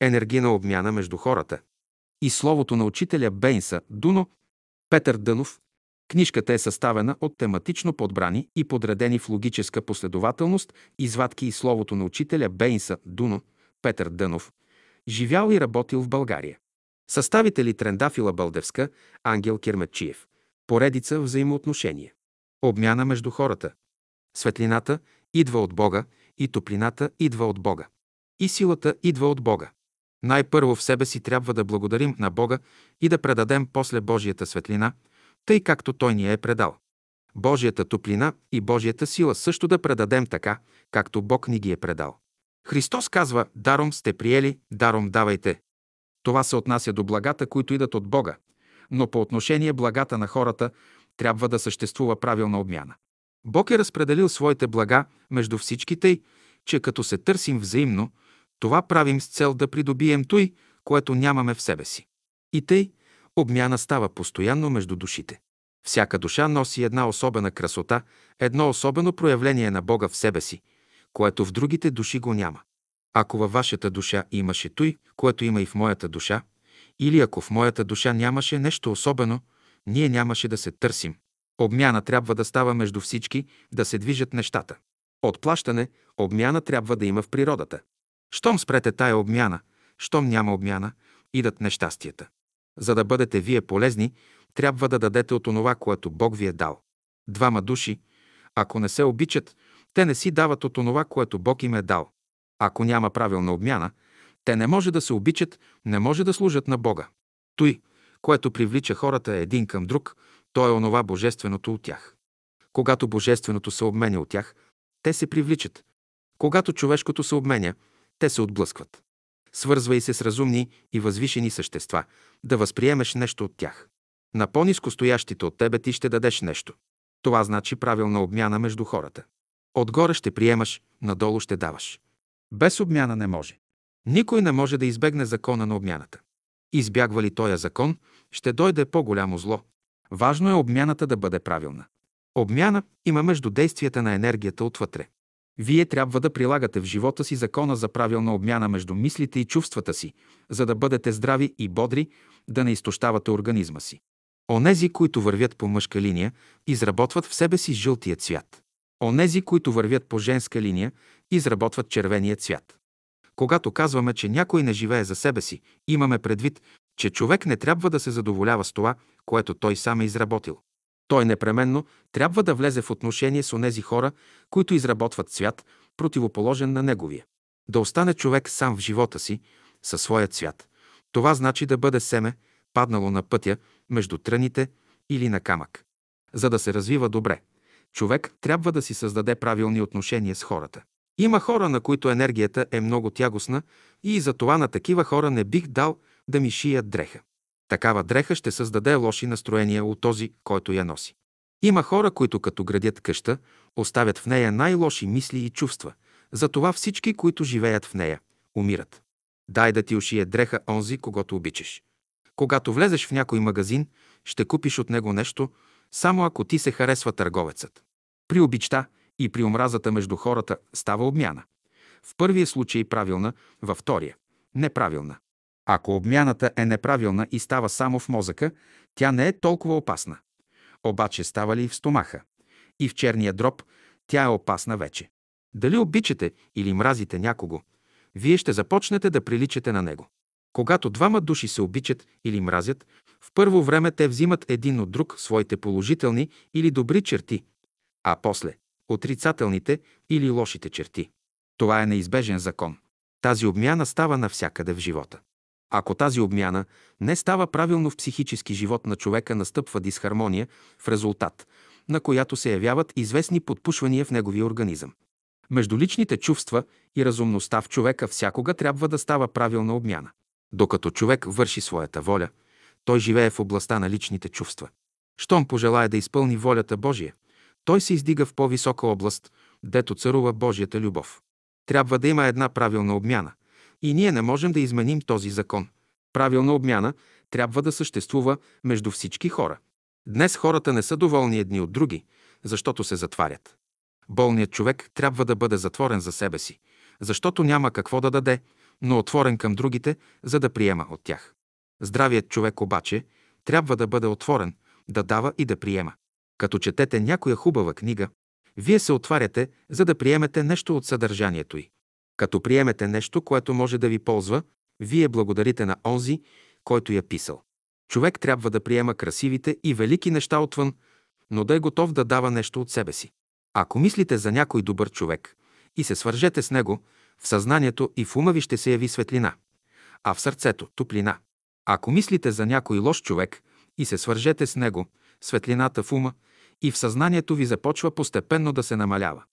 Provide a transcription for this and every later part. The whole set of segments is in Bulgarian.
енергийна обмяна между хората и словото на учителя Бейнса Дуно, Петър Дънов. Книжката е съставена от тематично подбрани и подредени в логическа последователност извадки и словото на учителя Бейнса Дуно, Петър Дънов, живял и работил в България. Съставители Трендафила Бълдевска, Ангел Кермечиев. Поредица взаимоотношения. Обмяна между хората. Светлината идва от Бога и топлината идва от Бога. И силата идва от Бога. Най-първо в себе си трябва да благодарим на Бога и да предадем после Божията светлина, тъй както Той ни е предал. Божията топлина и Божията сила също да предадем така, както Бог ни ги е предал. Христос казва, даром сте приели, даром давайте. Това се отнася до благата, които идат от Бога, но по отношение благата на хората трябва да съществува правилна обмяна. Бог е разпределил своите блага между всички тъй, че като се търсим взаимно, това правим с цел да придобием той, което нямаме в себе си. И тъй, обмяна става постоянно между душите. Всяка душа носи една особена красота, едно особено проявление на Бога в себе си, което в другите души го няма. Ако във вашата душа имаше той, което има и в моята душа, или ако в моята душа нямаше нещо особено, ние нямаше да се търсим. Обмяна трябва да става между всички, да се движат нещата. Отплащане, обмяна трябва да има в природата. Щом спрете тая обмяна, щом няма обмяна, идат нещастията. За да бъдете вие полезни, трябва да дадете от онова, което Бог ви е дал. Двама души, ако не се обичат, те не си дават от онова, което Бог им е дал. Ако няма правилна обмяна, те не може да се обичат, не може да служат на Бога. Той, което привлича хората един към друг, то е онова божественото от тях. Когато божественото се обменя от тях, те се привличат. Когато човешкото се обменя, те се отблъскват. Свързвай се с разумни и възвишени същества, да възприемеш нещо от тях. На по-низко стоящите от тебе ти ще дадеш нещо. Това значи правилна обмяна между хората. Отгоре ще приемаш, надолу ще даваш. Без обмяна не може. Никой не може да избегне закона на обмяната. Избягва ли този закон, ще дойде по-голямо зло. Важно е обмяната да бъде правилна. Обмяна има между действията на енергията отвътре. Вие трябва да прилагате в живота си закона за правилна обмяна между мислите и чувствата си, за да бъдете здрави и бодри, да не изтощавате организма си. Онези, които вървят по мъжка линия, изработват в себе си жълтия цвят. Онези, които вървят по женска линия, изработват червения цвят. Когато казваме, че някой не живее за себе си, имаме предвид, че човек не трябва да се задоволява с това, което той сам е изработил. Той непременно трябва да влезе в отношение с онези хора, които изработват цвят, противоположен на неговия. Да остане човек сам в живота си, със своя цвят. Това значи да бъде семе, паднало на пътя, между тръните или на камък. За да се развива добре, човек трябва да си създаде правилни отношения с хората. Има хора, на които енергията е много тягостна и за това на такива хора не бих дал да ми шият дреха. Такава дреха ще създаде лоши настроения от този, който я носи. Има хора, които като градят къща, оставят в нея най-лоши мисли и чувства. Затова всички, които живеят в нея, умират. Дай да ти ушие дреха онзи, когато обичаш. Когато влезеш в някой магазин, ще купиш от него нещо, само ако ти се харесва търговецът. При обичта и при омразата между хората става обмяна. В първия случай правилна, във втория – неправилна. Ако обмяната е неправилна и става само в мозъка, тя не е толкова опасна. Обаче става ли и в стомаха? И в черния дроб, тя е опасна вече. Дали обичате или мразите някого, вие ще започнете да приличате на него. Когато двама души се обичат или мразят, в първо време те взимат един от друг своите положителни или добри черти, а после – отрицателните или лошите черти. Това е неизбежен закон. Тази обмяна става навсякъде в живота. Ако тази обмяна не става правилно в психически живот на човека, настъпва дисхармония, в резултат на която се явяват известни подпушвания в неговия организъм. Между личните чувства и разумността в човека всякога трябва да става правилна обмяна. Докато човек върши своята воля, той живее в областта на личните чувства. Щом пожелая да изпълни волята Божия, той се издига в по-висока област, дето царува Божията любов. Трябва да има една правилна обмяна – и ние не можем да изменим този закон. Правилна обмяна трябва да съществува между всички хора. Днес хората не са доволни едни от други, защото се затварят. Болният човек трябва да бъде затворен за себе си, защото няма какво да даде, но отворен към другите, за да приема от тях. Здравият човек обаче трябва да бъде отворен, да дава и да приема. Като четете някоя хубава книга, вие се отваряте, за да приемете нещо от съдържанието й. Като приемете нещо, което може да ви ползва, вие благодарите на онзи, който я писал. Човек трябва да приема красивите и велики неща отвън, но да е готов да дава нещо от себе си. Ако мислите за някой добър човек и се свържете с него, в съзнанието и в ума ви ще се яви светлина, а в сърцето – топлина. Ако мислите за някой лош човек и се свържете с него, светлината в ума и в съзнанието ви започва постепенно да се намалява.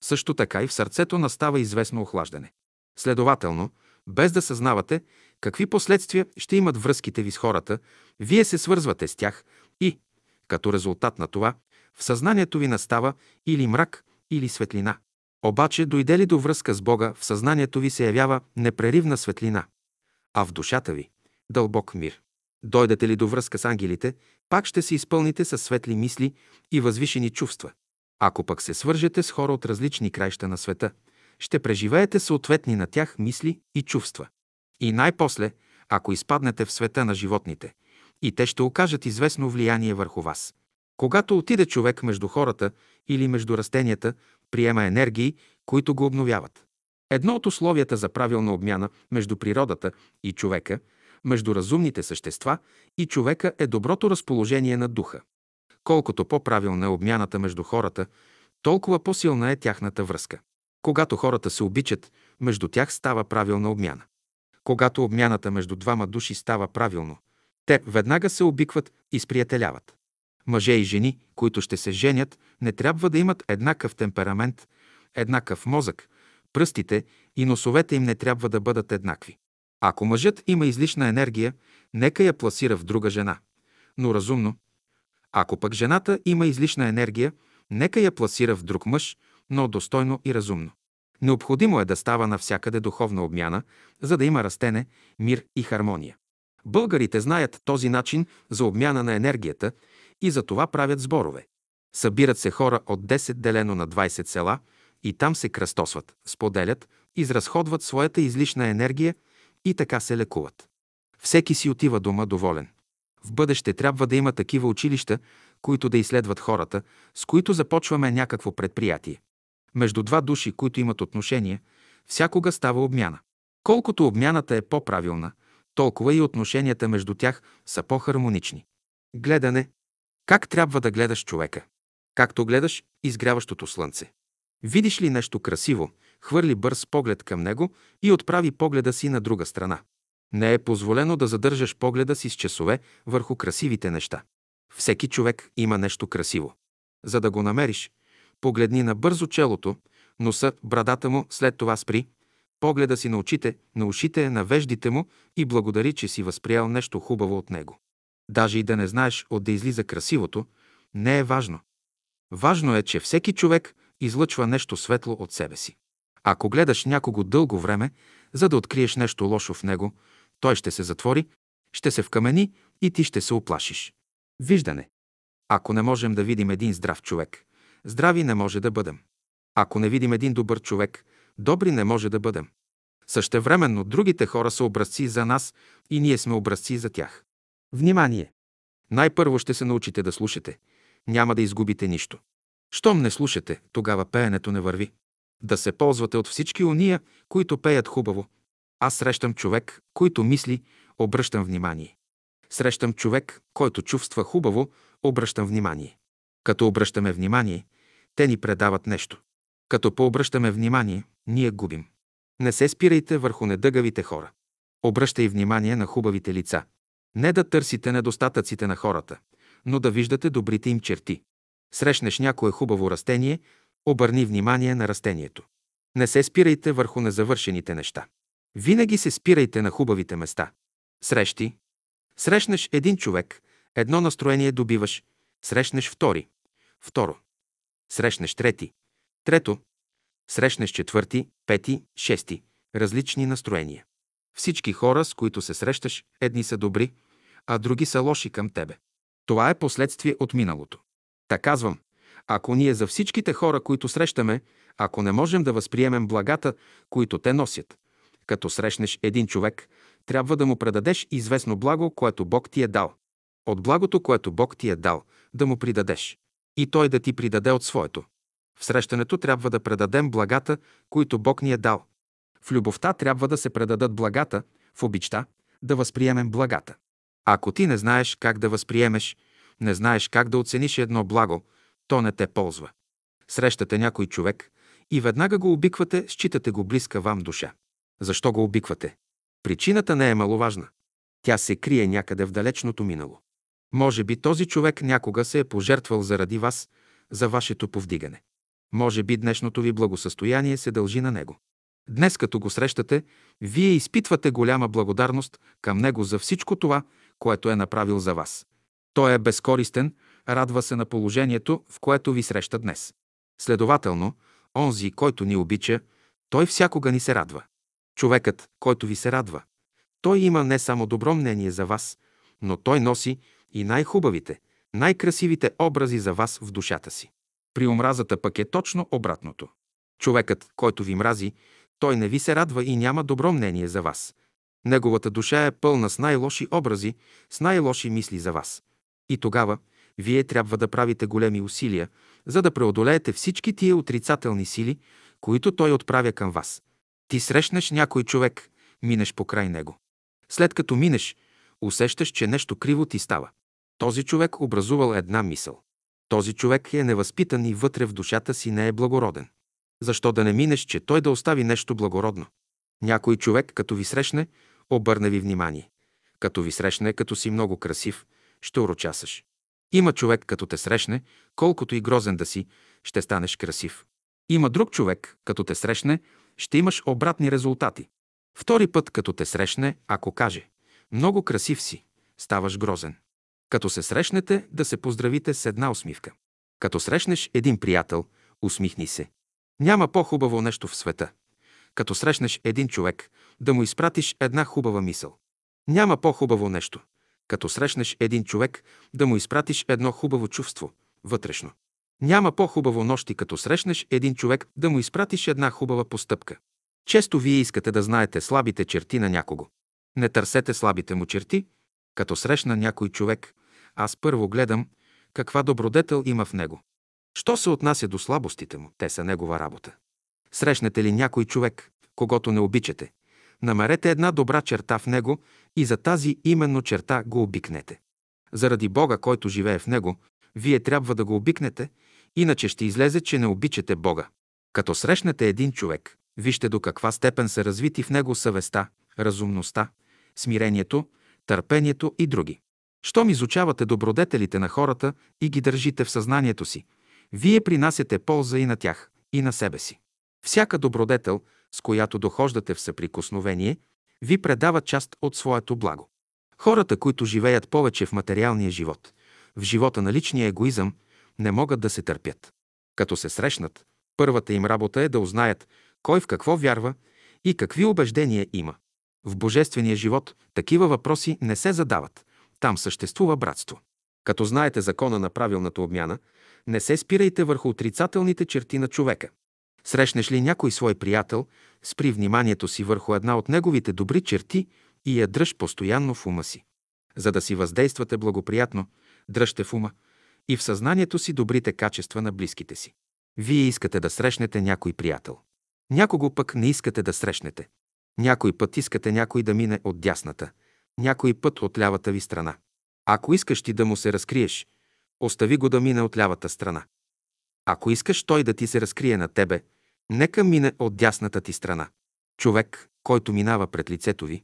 Също така и в сърцето настава известно охлаждане. Следователно, без да съзнавате какви последствия ще имат връзките ви с хората, вие се свързвате с тях и, като резултат на това, в съзнанието ви настава или мрак, или светлина. Обаче, дойде ли до връзка с Бога, в съзнанието ви се явява непреривна светлина, а в душата ви – дълбок мир. Дойдете ли до връзка с ангелите, пак ще се изпълните със светли мисли и възвишени чувства. Ако пък се свържете с хора от различни краища на света, ще преживеете съответни на тях мисли и чувства. И най-после, ако изпаднете в света на животните, и те ще окажат известно влияние върху вас. Когато отиде човек между хората или между растенията, приема енергии, които го обновяват. Едно от условията за правилна обмяна между природата и човека, между разумните същества и човека е доброто разположение на духа. Колкото по-правилна е обмяната между хората, толкова по-силна е тяхната връзка. Когато хората се обичат, между тях става правилна обмяна. Когато обмяната между двама души става правилно, те веднага се обикват и сприятеляват. Мъже и жени, които ще се женят, не трябва да имат еднакъв темперамент, еднакъв мозък, пръстите и носовете им не трябва да бъдат еднакви. Ако мъжът има излишна енергия, нека я пласира в друга жена, но разумно. Ако пък жената има излишна енергия, нека я пласира в друг мъж, но достойно и разумно. Необходимо е да става навсякъде духовна обмяна, за да има растене, мир и хармония. Българите знаят този начин за обмяна на енергията и за това правят сборове. Събират се хора от 10 делено на 20 села и там се кръстосват, споделят, изразходват своята излишна енергия и така се лекуват. Всеки си отива дома доволен. В бъдеще трябва да има такива училища, които да изследват хората, с които започваме някакво предприятие. Между два души, които имат отношение, всякога става обмяна. Колкото обмяната е по-правилна, толкова и отношенията между тях са по-хармонични. Гледане. Как трябва да гледаш човека? Както гледаш изгряващото слънце. Видиш ли нещо красиво, хвърли бърз поглед към него и отправи погледа си на друга страна. Не е позволено да задържаш погледа си с часове върху красивите неща. Всеки човек има нещо красиво. За да го намериш, погледни на бързо челото, носа, брадата му, след това спри, погледа си на очите, на ушите, на веждите му и благодари, че си възприел нещо хубаво от него. Даже и да не знаеш отде излиза красивото, не е важно. Важно е, че всеки човек излъчва нещо светло от себе си. Ако гледаш някого дълго време, за да откриеш нещо лошо в него, той ще се затвори, ще се вкамени и ти ще се оплашиш. Виждане. Ако не можем да видим един здрав човек, здрави не може да бъдем. Ако не видим един добър човек, добри не може да бъдем. Същевременно другите хора са образци за нас и ние сме образци за тях. Внимание! Най-първо ще се научите да слушате. Няма да изгубите нищо. Щом не слушате, тогава пеенето не върви. Да се ползвате от всички уния, които пеят хубаво. Аз срещам човек, който мисли, обръщам внимание. Срещам човек, който чувства хубаво, обръщам внимание. Като обръщаме внимание, те ни предават нещо. Като пообръщаме внимание, ние губим. Не се спирайте върху недъгавите хора. Обръщай внимание на хубавите лица. Не да търсите недостатъците на хората, но да виждате добрите им черти. Срещнеш някое хубаво растение, обърни внимание на растението. Не се спирайте върху незавършените неща. Винаги се спирайте на хубавите места. Срещи. Срещнеш един човек, едно настроение добиваш, срещнеш втори, второ. Срещнеш трети, трето. Срещнеш четвърти, пети, шести. Различни настроения. Всички хора, с които се срещаш, едни са добри, а други са лоши към тебе. Това е последствие от миналото. Та казвам, ако ние за всичките хора, които срещаме, ако не можем да възприемем благата, които те носят, Като срещнеш един човек, трябва да му предадеш известно благо, което Бог ти е дал. От благото, което Бог ти е дал, да му придадеш. И той да ти придаде от своето. В срещането трябва да предадем благата, които Бог ни е дал. В любовта трябва да се предадат благата, в обичта да възприемем благата. Ако ти не знаеш как да възприемеш, не знаеш как да оцениш едно благо, то не те ползва. Срещате някой човек и веднага го обиквате, считате го близка вам душа. Защо го обиквате? Причината не е маловажна. Тя се крие някъде в далечното минало. Може би този човек някога се е пожертвал заради вас, за вашето повдигане. Може би днешното ви благосъстояние се дължи на него. Днес, като го срещате, вие изпитвате голяма благодарност към него за всичко това, което е направил за вас. Той е безкористен, радва се на положението, в което ви среща днес. Следователно, онзи, който ни обича, той всякога ни се радва. Човекът, който ви се радва, той има не само добро мнение за вас, но той носи и най-хубавите, най-красивите образи за вас в душата си. При омразата пък е точно обратното. Човекът, който ви мрази, той не ви се радва и няма добро мнение за вас. Неговата душа е пълна с най-лоши образи, с най-лоши мисли за вас. И тогава вие трябва да правите големи усилия, за да преодолеете всички тия отрицателни сили, които той отправя към вас. Ти срещнеш някой човек, минеш покрай него. След като минеш, усещаш, че нещо криво ти става. Този човек образувал една мисъл. Този човек е невъзпитан и вътре в душата си не е благороден. Защо да не минеш, че той да остави нещо благородно? Някой човек, като ви срещне, обърне ви внимание. Като ви срещне, като си много красив, ще урочасаш. Има човек, като те срещне, колкото и грозен да си, ще станеш красив. Има друг човек, като те срещне, ще имаш обратни резултати. Втори път, като те срещне, ако каже «Много красив си», ставаш грозен. Като се срещнете, да се поздравите с една усмивка. Като срещнеш един приятел, усмихни се. Няма по-хубаво нещо в света. Като срещнеш един човек, да му изпратиш една хубава мисъл. Няма по-хубаво нещо. Като срещнеш един човек, да му изпратиш едно хубаво чувство, вътрешно. Няма по-хубаво нощи, като срещнеш един човек, да му изпратиш една хубава постъпка. Често вие искате да знаете слабите черти на някого. Не търсете слабите му черти. Като срещна някой човек, аз първо гледам каква добродетел има в него. Що се отнася до слабостите му, те са негова работа. Срещнете ли някой човек, когато не обичате, намерете една добра черта в него и за тази именно черта го обикнете. Заради Бога, който живее в него, вие трябва да го обикнете, иначе ще излезе, че не обичате Бога. Като срещнете един човек, вижте до каква степен са развити в него съвестта, разумността, смирението, търпението и други. Щом изучавате добродетелите на хората и ги държите в съзнанието си, вие принасяте полза и на тях, и на себе си. Всяка добродетел, с която дохождате в съприкосновение, ви предава част от своето благо. Хората, които живеят повече в материалния живот, в живота на личния егоизъм, не могат да се търпят. Като се срещнат, първата им работа е да узнаят кой в какво вярва и какви убеждения има. В божествения живот такива въпроси не се задават. Там съществува братство. Като знаете закона на правилната обмяна, не се спирайте върху отрицателните черти на човека. Срещнеш ли някой свой приятел, спри вниманието си върху една от неговите добри черти и я дръж постоянно в ума си. За да си въздействате благоприятно, дръжте в ума и в съзнанието си добрите качества на близките си. Вие искате да срещнете някой приятел. Някого пък не искате да срещнете. Някой път искате някой да мине от дясната, някой път от лявата ви страна. Ако искаш ти да му се разкриеш, остави го да мине от лявата страна. Ако искаш той да ти се разкрие на тебе, нека мине от дясната ти страна. Човек, който минава пред лицето ви,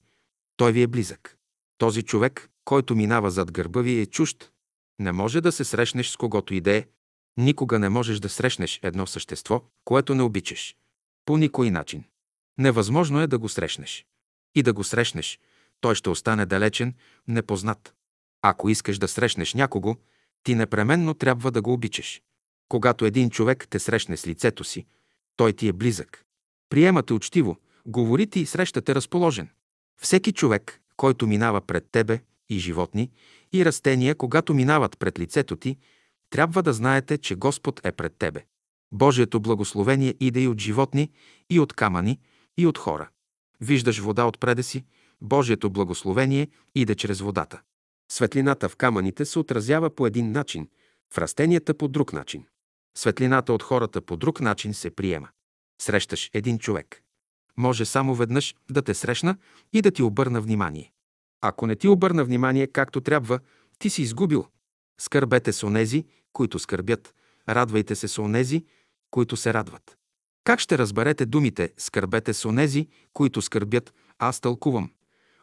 той ви е близък. Този човек, който минава зад гърба ви, е чужд. Не може да се срещнеш с когото идее. Никога не можеш да срещнеш едно същество, което не обичаш. По никой начин. Невъзможно е да го срещнеш. И да го срещнеш, той ще остане далечен, непознат. Ако искаш да срещнеш някого, ти непременно трябва да го обичаш. Когато един човек те срещне с лицето си, той ти е близък. Приемате учтиво, говори ти и срещате разположен. Всеки човек, който минава пред тебе, и животни, и растения, когато минават пред лицето ти, трябва да знаете, че Господ е пред тебе. Божието благословение иде и от животни, и от камъни, и от хора. Виждаш вода отпреде си, Божието благословение иде чрез водата. Светлината в камъните се отразява по един начин, в растенията по друг начин. Светлината от хората по друг начин се приема. Срещаш един човек. Може само веднъж да те срещна и да ти обърна внимание. Ако не ти обърна внимание както трябва, ти си изгубил. Скърбете с онези, които скърбят. Радвайте се с онези, които се радват. Как ще разберете думите «скърбете с онези, които скърбят»? Аз тълкувам.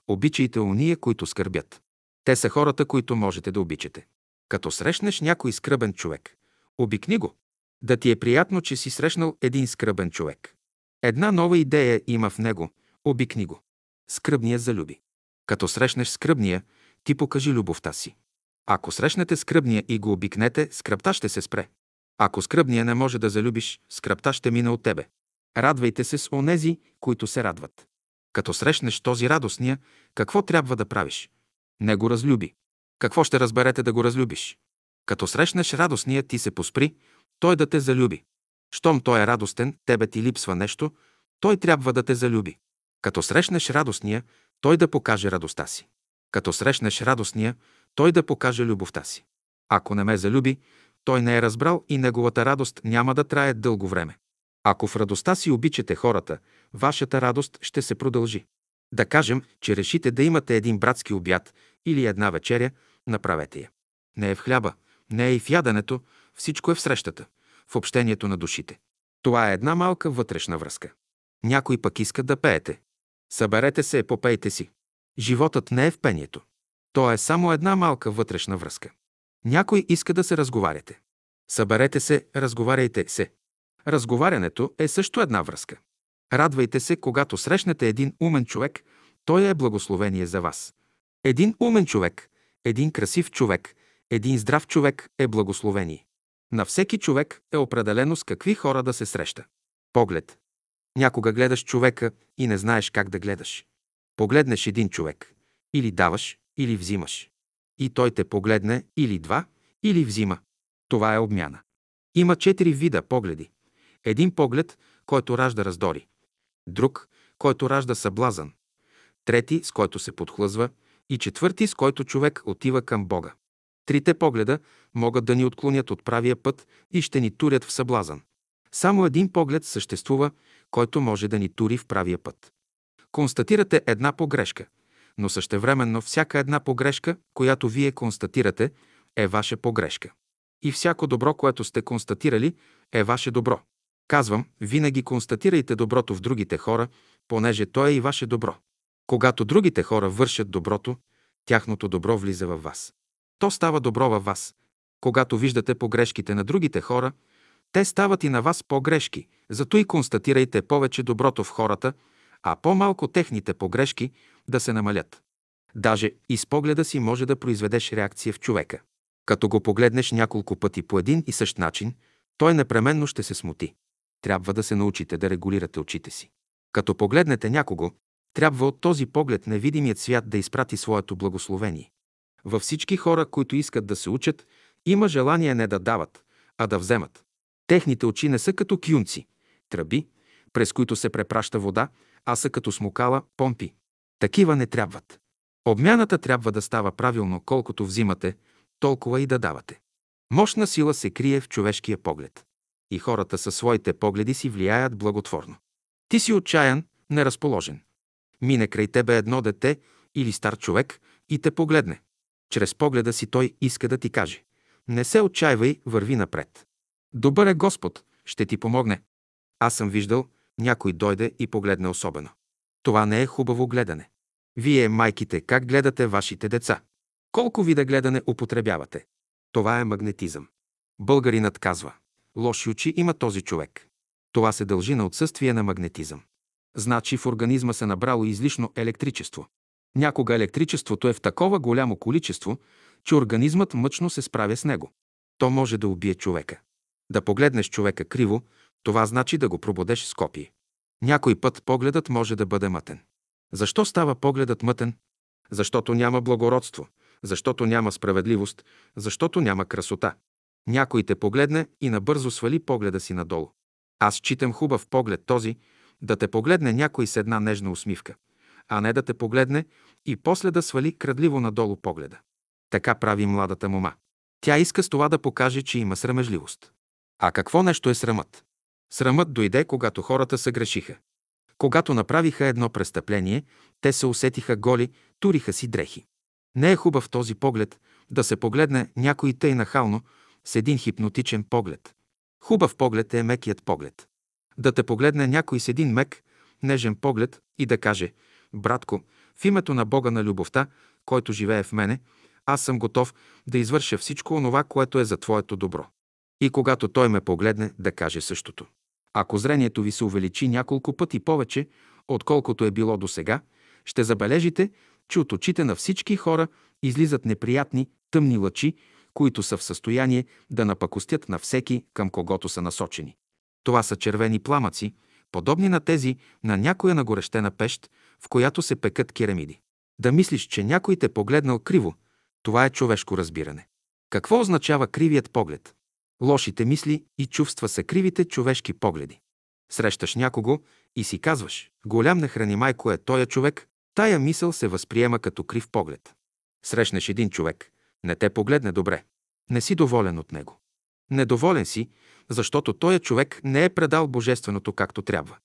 Обичайте ония, които скърбят. Те са хората, които можете да обичате. Като срещнеш някой скръбен човек, обикни го. Да ти е приятно, че си срещнал един скръбен човек. Една нова идея има в него. Обикни го. Скръбния залюби. Като срещнеш скръбния, ти покажи любовта си. Ако срещнете скръбния и го обикнете, скръпта ще се спре. Ако скръбния не може да залюбиш, скръпта ще мине от тебе. Радвайте се с онези, които се радват. Като срещнеш този радостния, какво трябва да правиш? Не го разлюби. Какво ще разберете да го разлюбиш? Като срещнеш радостния, ти се поспри, той да те залюби. Щом той е радостен, тебе ти липсва нещо, той трябва да те залюби. Като срещнеш радостния, той да покаже радостта си. Като срещнеш радостния, той да покаже любовта си. Ако не ме залюби, той не е разбрал и неговата радост няма да трае дълго време. Ако в радостта си обичате хората, вашата радост ще се продължи. Да кажем, че решите да имате един братски обяд или една вечеря, направете я. Не е в хляба, не е и в яденето, всичко е в срещата, в общението на душите. Това е една малка вътрешна връзка. Някой пък иска да пеете. Съберете се, попейте си. Животът не е в пението. То е само една малка вътрешна връзка. Някой иска да се разговаряте. Съберете се, разговаряйте се. Разговарянето е също една връзка. Радвайте се, когато срещнете един умен човек, той е благословение за вас. Един умен човек, един красив човек, един здрав човек е благословение. На всеки човек е определено с какви хора да се среща. Поглед. Някога гледаш човека и не знаеш как да гледаш. Погледнеш един човек. Или даваш, или взимаш. И той те погледне или два, или взима. Това е обмяна. Има четири вида погледи. Един поглед, който ражда раздори. Друг, който ражда съблазън. Трети, с който се подхлъзва. И четвърти, с който човек отива към Бога. Трите погледа могат да ни отклонят от правия път и ще ни турят в съблазън. Само един поглед съществува, който може да ни тури в правия път. Констатирате една погрешка, но същевременно всяка една погрешка, която вие констатирате, е ваша погрешка. И всяко добро, което сте констатирали, е ваше добро. Казвам, винаги констатирайте доброто в другите хора, понеже то е и ваше добро. Когато другите хора вършат доброто, тяхното добро влиза във вас. То става добро във вас. Когато виждате погрешките на другите хора, те стават и на вас погрешки, зато и констатирайте повече доброто в хората, а по-малко техните погрешки да се намалят. Даже и с погледа си може да произведеш реакция в човека. Като го погледнеш няколко пъти по един и същ начин, той непременно ще се смути. Трябва да се научите да регулирате очите си. Като погледнете някого, трябва от този поглед невидимият свят да изпрати своето благословение. Във всички хора, които искат да се учат, има желание не да дават, а да вземат. Техните очи не са като кюнци, тръби, през които се препраща вода, а са като смукала, помпи. Такива не трябват. Обмяната трябва да става правилно, колкото взимате, толкова и да давате. Мощна сила се крие в човешкия поглед. И хората със своите погледи си влияят благотворно. Ти си отчаян, неразположен. Мине край тебе едно дете или стар човек и те погледне. Чрез погледа си той иска да ти каже. Не се отчаивай, върви напред. Добър е Господ, ще ти помогне. Аз съм виждал, някой дойде и погледне особено. Това не е хубаво гледане. Вие, майките, как гледате вашите деца? Колко вида гледане употребявате? Това е магнетизъм. Българинът казва, лоши очи има този човек. Това се дължи на отсъствие на магнетизъм. Значи в организма се набрало излишно електричество. Някога електричеството е в такова голямо количество, че организмът мъчно се справя с него. То може да убие човека. Да погледнеш човека криво, това значи да го пробудеш с копие. Някой път погледът може да бъде мътен. Защо става погледът мътен? Защото няма благородство, защото няма справедливост, защото няма красота. Някой те погледне и набързо свали погледа си надолу. Аз читам хубав поглед този, да те погледне някой с една нежна усмивка, а не да те погледне и после да свали крадливо надолу погледа. Така прави младата мома. Тя иска с това да покаже, че има срамежливост. А какво нещо е срамът? Срамът дойде, когато хората се грешиха. Когато направиха едно престъпление, те се усетиха голи, туриха си дрехи. Не е хубав този поглед да се погледне някой тъй нахално с един хипнотичен поглед. Хубав поглед е мекият поглед. Да те погледне някой с един мек, нежен поглед и да каже «Братко, в името на Бога на любовта, който живее в мене, аз съм готов да извърша всичко онова, което е за Твоето добро». И когато той ме погледне, да каже същото. Ако зрението ви се увеличи няколко пъти повече, отколкото е било до сега, ще забележите, че от очите на всички хора излизат неприятни, тъмни лъчи, които са в състояние да напакостят на всеки, към когото са насочени. Това са червени пламъци, подобни на тези на някоя нагорещена пещ, в която се пекат керамиди. Да мислиш, че някой те погледнал криво, това е човешко разбиране. Какво означава кривият поглед? Лошите мисли и чувства са кривите човешки погледи. Срещаш някого и си казваш, голям майко е тоя човек, тая мисъл се възприема като крив поглед. Срещнеш един човек, не те погледне добре. Не си доволен от него. Недоволен си, защото тоя човек не е предал божественото както трябва.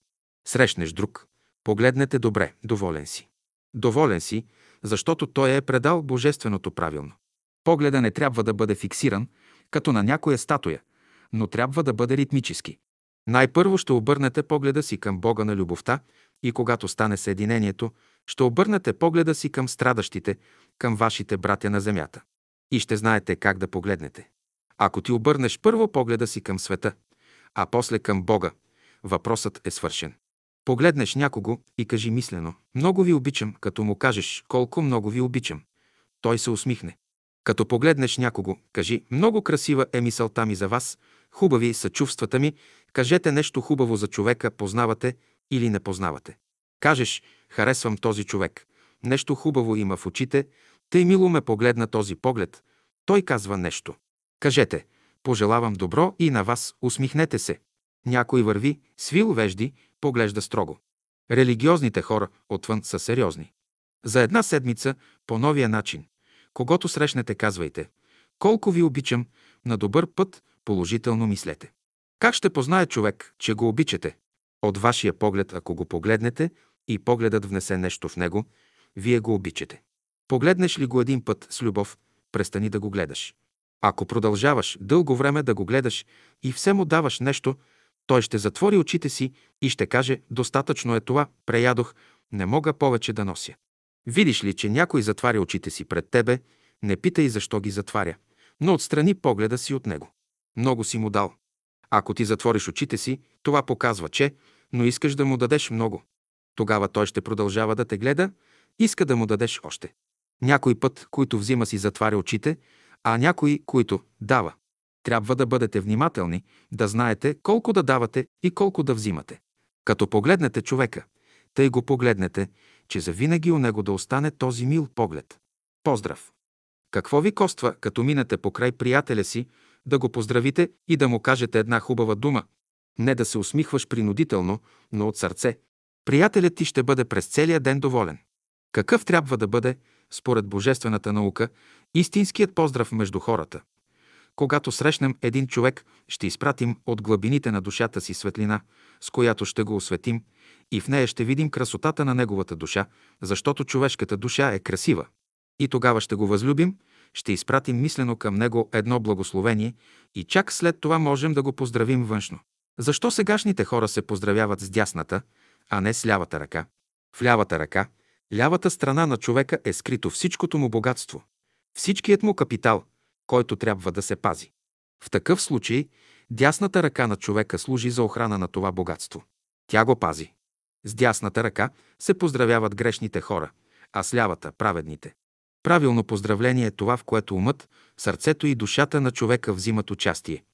Срещнеш друг, погледнете добре, доволен си. Доволен си, защото той е предал божественото правилно. Погледа не трябва да бъде фиксиран, като на някоя статуя, но трябва да бъде ритмически. Най-първо ще обърнете погледа си към Бога на любовта и когато стане съединението, ще обърнете погледа си към страдащите, към вашите братя на земята. И ще знаете как да погледнете. Ако ти обърнеш първо погледа си към света, а после към Бога, въпросът е свършен. Погледнеш някого и кажи мислено «Много ви обичам», като му кажеш «Колко много ви обичам». Той се усмихне. Като погледнеш някого, кажи «Много красива е мисълта ми за вас», «Хубави са чувствата ми», кажете нещо хубаво за човека, познавате или не познавате. Кажеш «Харесвам този човек», нещо хубаво има в очите, тъй мило ме погледна този поглед, той казва нещо. Кажете «Пожелавам добро и на вас, усмихнете се». Някой върви, свил вежди, поглежда строго. Религиозните хора отвън са сериозни. За една седмица по новия начин. Когато срещнете, казвайте «Колко ви обичам», на добър път положително мислете. Как ще познае човек, че го обичате? От вашия поглед, ако го погледнете и погледът внесе нещо в него, вие го обичате. Погледнеш ли го един път с любов, престани да го гледаш. Ако продължаваш дълго време да го гледаш и все му даваш нещо, той ще затвори очите си и ще каже «Достатъчно е това, преядох, не мога повече да нося». Видиш ли, че някой затваря очите си пред тебе, не питай защо ги затваря, но отстрани погледа си от него. Много си му дал. Ако ти затвориш очите си, това показва, че, но искаш да му дадеш много. Тогава той ще продължава да те гледа, иска да му дадеш още. Някой път, който взима си затваря очите, а някой, който дава. Трябва да бъдете внимателни, да знаете колко да давате и колко да взимате. Като погледнете човека, тъй го погледнете, че завинаги у него да остане този мил поглед. Поздрав! Какво ви коства, като минете покрай приятеля си, да го поздравите и да му кажете една хубава дума? Не да се усмихваш принудително, но от сърце. Приятелят ти ще бъде през целия ден доволен. Какъв трябва да бъде, според божествената наука, истинският поздрав между хората? Когато срещнем един човек, ще изпратим от глъбините на душата си светлина, с която ще го осветим и в нея ще видим красотата на неговата душа, защото човешката душа е красива. И тогава ще го възлюбим, ще изпратим мислено към него едно благословение и чак след това можем да го поздравим външно. Защо сегашните хора се поздравяват с дясната, а не с лявата ръка? В лявата ръка, лявата страна на човека е скрито всичкото му богатство, всичкият му капитал, който трябва да се пази. В такъв случай дясната ръка на човека служи за охрана на това богатство. Тя го пази. С дясната ръка се поздравяват грешните хора, а с лявата – праведните. Правилно поздравление е това, в което умът, сърцето и душата на човека взимат участие.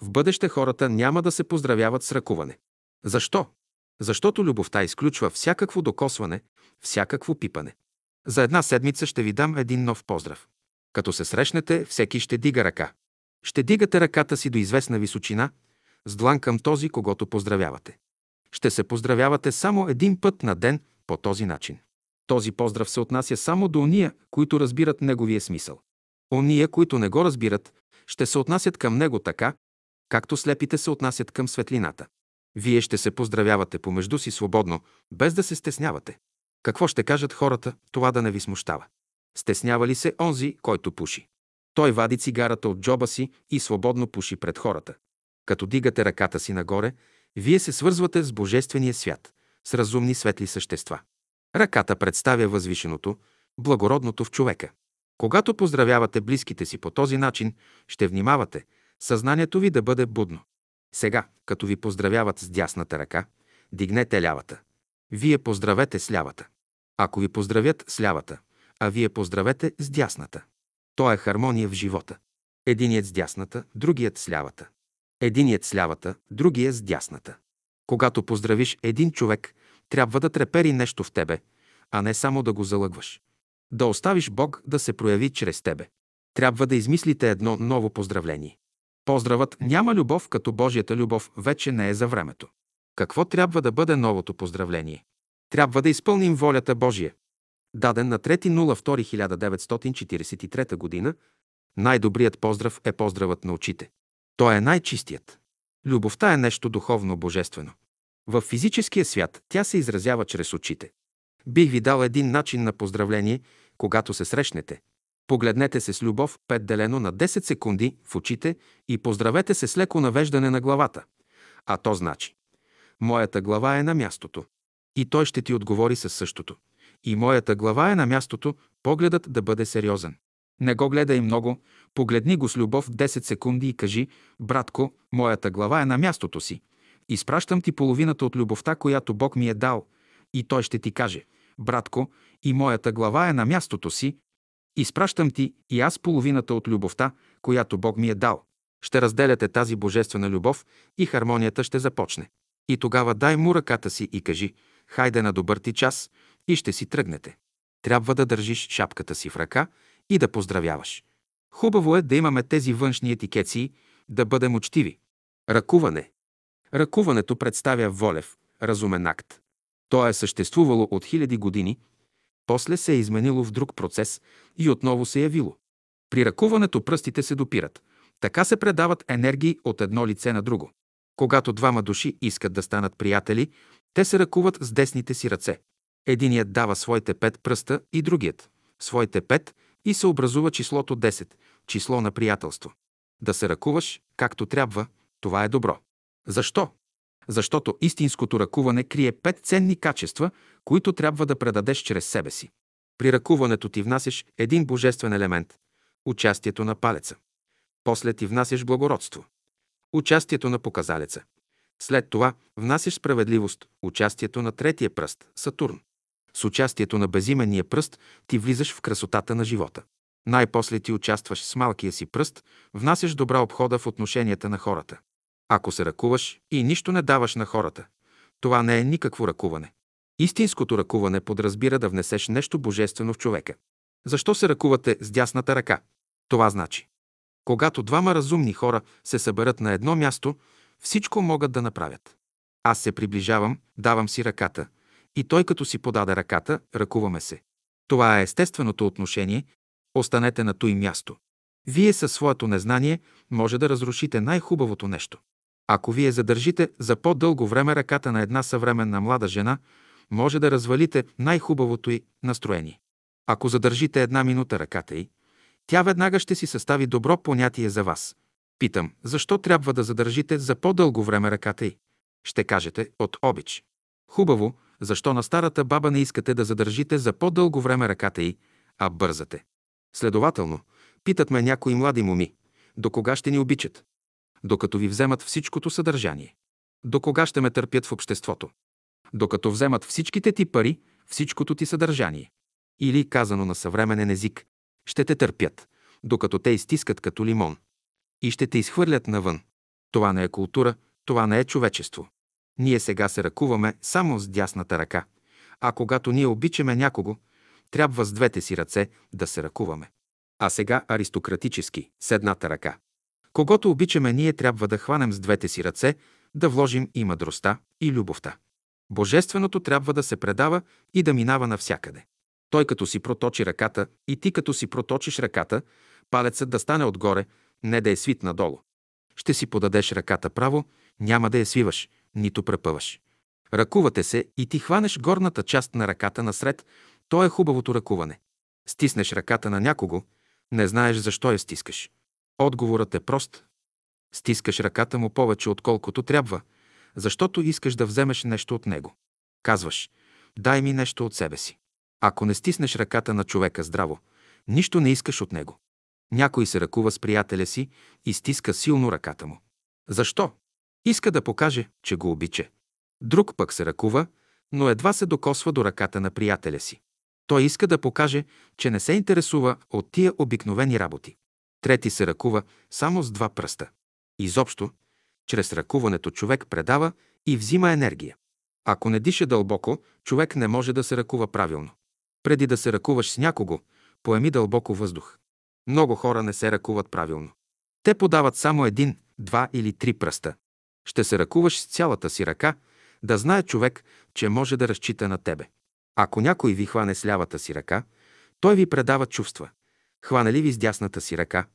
В бъдеще хората няма да се поздравяват с ръкуване. Защо? Защото любовта изключва всякакво докосване, всякакво пипане. За една седмица ще ви дам един нов поздрав. Като се срещнете, всеки ще дига ръка. Ще дигате ръката си до известна височина, с длан към този, когато поздравявате. Ще се поздравявате само един път на ден по този начин. Този поздрав се отнася само до ония, които разбират неговия смисъл. Ония, които не го разбират, ще се отнасят към него така, както слепите се отнасят към светлината. Вие ще се поздравявате помежду си свободно, без да се стеснявате. Какво ще кажат хората, това да не ви смущава. Стеснява ли се онзи, който пуши? Той вади цигарата от джоба си и свободно пуши пред хората. Като дигате ръката си нагоре, вие се свързвате с Божествения свят, с разумни светли същества. Ръката представя възвишеното, благородното в човека. Когато поздравявате близките си по този начин, ще внимавате съзнанието ви да бъде будно. Сега, като ви поздравяват с дясната ръка, дигнете лявата. Вие поздравете с лявата. Ако ви поздравят с лявата, а вие поздравете с дясната. То е хармония в живота. Единият с дясната, другият с лявата. Единият с лявата, другият с дясната. Когато поздравиш един човек, трябва да трепери нещо в тебе, а не само да го залъгваш. Да оставиш Бог да се прояви чрез тебе. Трябва да измислите едно ново поздравление. Поздравът няма любов, като Божията любов вече не е за времето. Какво трябва да бъде новото поздравление? Трябва да изпълним волята Божия. Даден на 3.02.1943 г., най-добрият поздрав е поздравът на очите. Той е най-чистият. Любовта е нещо духовно божествено. В физическия свят тя се изразява чрез очите. Бих ви дал един начин на поздравление, когато се срещнете. Погледнете се с любов, пет делено на 10 секунди в очите и поздравете се с леко навеждане на главата. А то значи Моята глава е на мястото. И той ще ти отговори със същото. И моята глава е на мястото, погледът да бъде сериозен. Не го гледай много, погледни го с любов 10 секунди и кажи, братко, моята глава е на мястото си. Изпращам ти половината от любовта, която Бог ми е дал. И той ще ти каже, братко, и моята глава е на мястото си. Изпращам ти и аз половината от любовта, която Бог ми е дал. Ще разделяте тази божествена любов и хармонията ще започне. И тогава дай му ръката си и кажи, хайде на добър ти час и ще си тръгнете. Трябва да държиш шапката си в ръка и да поздравяваш. Хубаво е да имаме тези външни етикеции, да бъдем учтиви. Ръкуване. Ръкуването представя волев, разумен акт. То е съществувало от хиляди години, после се е изменило в друг процес и отново се явило. При ръкуването пръстите се допират. Така се предават енергии от едно лице на друго. Когато двама души искат да станат приятели, те се ръкуват с десните си ръце. Единият дава своите пет пръста и другият – своите пет и се образува числото 10, число на приятелство. Да се ръкуваш както трябва, това е добро. Защо? Защото истинското ръкуване крие пет ценни качества, които трябва да предадеш чрез себе си. При ръкуването ти внасяш един божествен елемент – участието на палеца. После ти внасяш благородство участието на показалеца. След това внасяш справедливост, участието на третия пръст – Сатурн. С участието на безименния пръст ти влизаш в красотата на живота. Най-после ти участваш с малкия си пръст, внасяш добра обхода в отношенията на хората. Ако се ръкуваш и нищо не даваш на хората, това не е никакво ръкуване. Истинското ръкуване подразбира да внесеш нещо божествено в човека. Защо се ръкувате с дясната ръка? Това значи когато двама разумни хора се съберат на едно място, всичко могат да направят. Аз се приближавам, давам си ръката, и той като си подаде ръката, ръкуваме се. Това е естественото отношение, останете на той място. Вие със своето незнание може да разрушите най-хубавото нещо. Ако вие задържите за по-дълго време ръката на една съвременна млада жена, може да развалите най-хубавото й настроение. Ако задържите една минута ръката й, тя веднага ще си състави добро понятие за вас. Питам, защо трябва да задържите за по-дълго време ръката й? Ще кажете, от обич. Хубаво, защо на старата баба не искате да задържите за по-дълго време ръката й, а бързате? Следователно, питат ме някои млади моми, до кога ще ни обичат? Докато ви вземат всичкото съдържание. До кога ще ме търпят в обществото? Докато вземат всичките ти пари, всичкото ти съдържание. Или, казано на съвременен език, ще те търпят, докато те изтискат като лимон. И ще те изхвърлят навън. Това не е култура, това не е човечество. Ние сега се ръкуваме само с дясната ръка, а когато ние обичаме някого, трябва с двете си ръце да се ръкуваме. А сега аристократически, с едната ръка. Когато обичаме, ние трябва да хванем с двете си ръце, да вложим и мъдростта, и любовта. Божественото трябва да се предава и да минава навсякъде. Той като си проточи ръката и ти като си проточиш ръката, палецът да стане отгоре, не да е свит надолу. Ще си подадеш ръката право, няма да я свиваш, нито препъваш. Ръкувате се и ти хванеш горната част на ръката насред, то е хубавото ръкуване. Стиснеш ръката на някого, не знаеш защо я стискаш. Отговорът е прост. Стискаш ръката му повече, отколкото трябва, защото искаш да вземеш нещо от него. Казваш, дай ми нещо от себе си. Ако не стиснеш ръката на човека здраво, нищо не искаш от него. Някой се ръкува с приятеля си и стиска силно ръката му. Защо? Иска да покаже, че го обича. Друг пък се ръкува, но едва се докосва до ръката на приятеля си. Той иска да покаже, че не се интересува от тия обикновени работи. Трети се ръкува само с два пръста. Изобщо, чрез ръкуването човек предава и взима енергия. Ако не диша дълбоко, човек не може да се ръкува правилно. Преди да се ръкуваш с някого, поеми дълбоко въздух. Много хора не се ръкуват правилно. Те подават само един, два или три пръста. Ще се ръкуваш с цялата си ръка, да знае човек, че може да разчита на тебе. Ако някой ви хване с лявата си ръка, той ви предава чувства. Хване ли ви с дясната си ръка,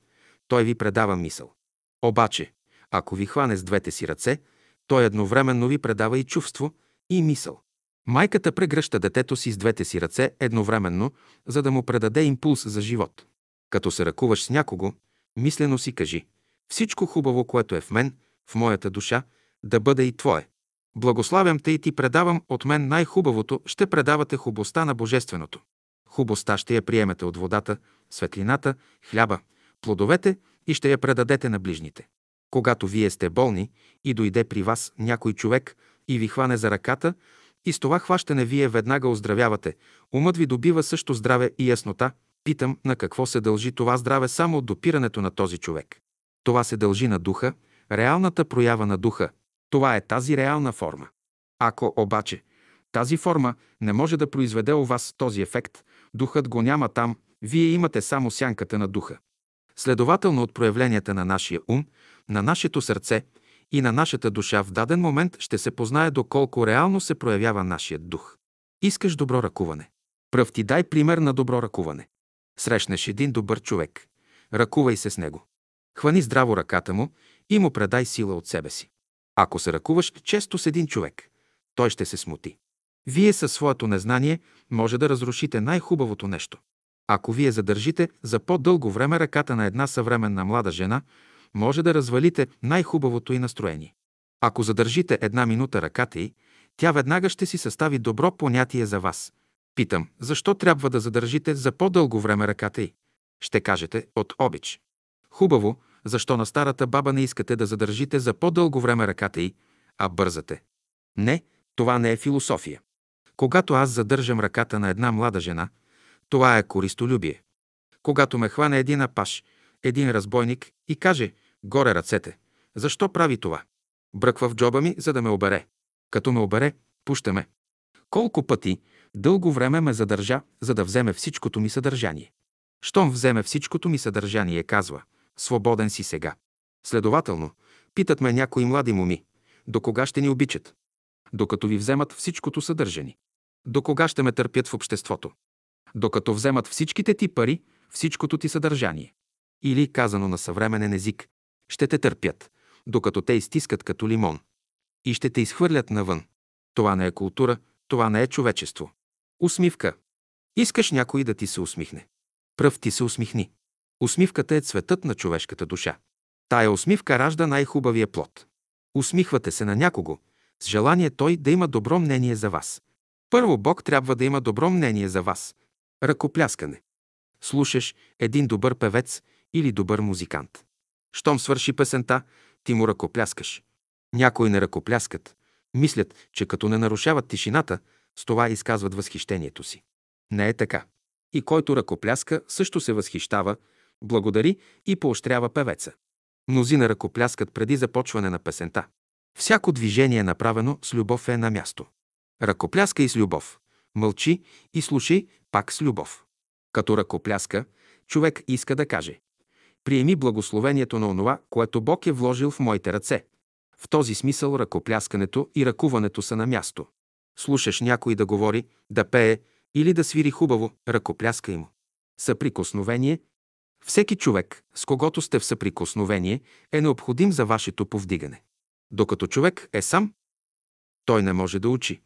той ви предава мисъл. Обаче, ако ви хване с двете си ръце, той едновременно ви предава и чувство, и мисъл. Майката прегръща детето си с двете си ръце едновременно, за да му предаде импулс за живот. Като се ръкуваш с някого, мислено си кажи всичко хубаво, което е в мен, в моята душа, да бъде и твое. Благославям те и ти предавам от мен най-хубавото, ще предавате хубостта на Божественото. Хубостта ще я приемете от водата, светлината, хляба, плодовете и ще я предадете на ближните. Когато вие сте болни и дойде при вас някой човек и ви хване за ръката, и с това хващане вие веднага оздравявате, умът ви добива също здраве и яснота, питам на какво се дължи това здраве само от допирането на този човек. Това се дължи на духа, реалната проява на духа. Това е тази реална форма. Ако обаче тази форма не може да произведе у вас този ефект, духът го няма там, вие имате само сянката на духа. Следователно от проявленията на нашия ум, на нашето сърце и на нашата душа в даден момент ще се познае доколко реално се проявява нашият дух. Искаш добро ръкуване. Пръв ти дай пример на добро ръкуване. Срещнеш един добър човек. Ръкувай се с него. Хвани здраво ръката му и му предай сила от себе си. Ако се ръкуваш често с един човек, той ще се смути. Вие със своето незнание може да разрушите най-хубавото нещо. Ако вие задържите за по-дълго време ръката на една съвременна млада жена, може да развалите най-хубавото и настроение. Ако задържите една минута ръката й, тя веднага ще си състави добро понятие за вас. Питам, защо трябва да задържите за по-дълго време ръката й? Ще кажете, от обич. Хубаво, защо на старата баба не искате да задържите за по-дълго време ръката й, а бързате? Не, това не е философия. Когато аз задържам ръката на една млада жена, това е користолюбие. Когато ме хване един апаш, един разбойник и каже «Горе ръцете», защо прави това? Бръква в джоба ми, за да ме обере. Като ме обере, пущаме. Колко пъти, дълго време ме задържа, за да вземе всичкото ми съдържание. Щом вземе всичкото ми съдържание, казва «Свободен си сега». Следователно, питат ме някои млади моми, до кога ще ни обичат? Докато ви вземат всичкото съдържани. До кога ще ме търпят в обществото? Докато вземат всичките ти пари, всичкото ти съдържание. Или, казано на съвременен език, ще те търпят, докато те изтискат като лимон. И ще те изхвърлят навън. Това не е култура, това не е човечество. Усмивка. Искаш някой да ти се усмихне. Пръв ти се усмихни. Усмивката е цветът на човешката душа. Тая усмивка ражда най-хубавия плод. Усмихвате се на някого, с желание той да има добро мнение за вас. Първо Бог трябва да има добро мнение за вас. Ръкопляскане. Слушаш един добър певец или добър музикант. Щом свърши песента, ти му ръкопляскаш. Някои не ръкопляскат. Мислят, че като не нарушават тишината, с това изказват възхищението си. Не е така. И който ръкопляска, също се възхищава, благодари и поощрява певеца. Мнозина ръкопляскат преди започване на песента. Всяко движение, направено с любов, е на място. Ръкопляска и с любов. Мълчи и слушай пак с любов. Като ръкопляска, човек иска да каже Приеми благословението на онова, което Бог е вложил в моите ръце. В този смисъл ръкопляскането и ръкуването са на място. Слушаш някой да говори, да пее или да свири хубаво, ръкопляскай му. Съприкосновение. Всеки човек, с когото сте в съприкосновение, е необходим за вашето повдигане. Докато човек е сам, той не може да учи.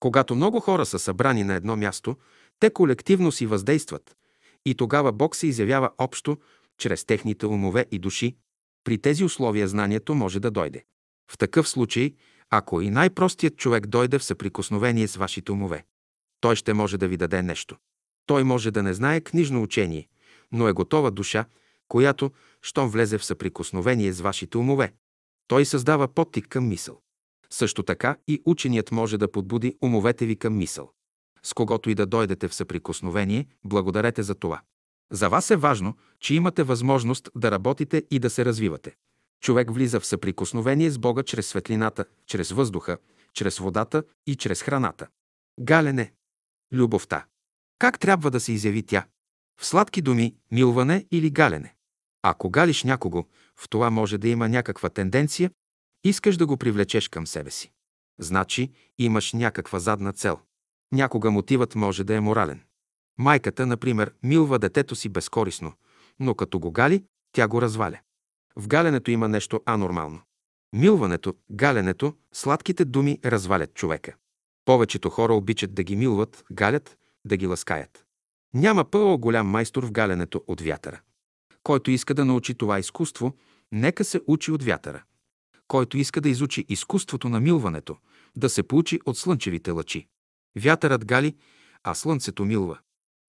Когато много хора са събрани на едно място, те колективно си въздействат. И тогава Бог се изявява общо, чрез техните умове и души. При тези условия знанието може да дойде. В такъв случай, ако и най-простият човек дойде в съприкосновение с вашите умове, той ще може да ви даде нещо. Той може да не знае книжно учение, но е готова душа, която, щом влезе в съприкосновение с вашите умове, той създава подтик към мисъл. Също така и ученият може да подбуди умовете ви към мисъл. С когото и да дойдете в съприкосновение, благодарете за това. За вас е важно, че имате възможност да работите и да се развивате. Човек влиза в съприкосновение с Бога чрез светлината, чрез въздуха, чрез водата и чрез храната. Галене. Любовта. Как трябва да се изяви тя? В сладки думи, милване или галене. Ако галиш някого, в това може да има някаква тенденция, искаш да го привлечеш към себе си. Значи имаш някаква задна цел. Някога мотивът може да е морален. Майката, например, милва детето си безкорисно, но като го гали, тя го разваля. В галенето има нещо анормално. Милването, галенето, сладките думи развалят човека. Повечето хора обичат да ги милват, галят, да ги ласкаят. Няма по-голям майстор в галенето от вятъра. Който иска да научи това изкуство, нека се учи от вятъра. Който иска да изучи изкуството на милването, да се получи от слънчевите лъчи. Вятърът гали, а слънцето милва.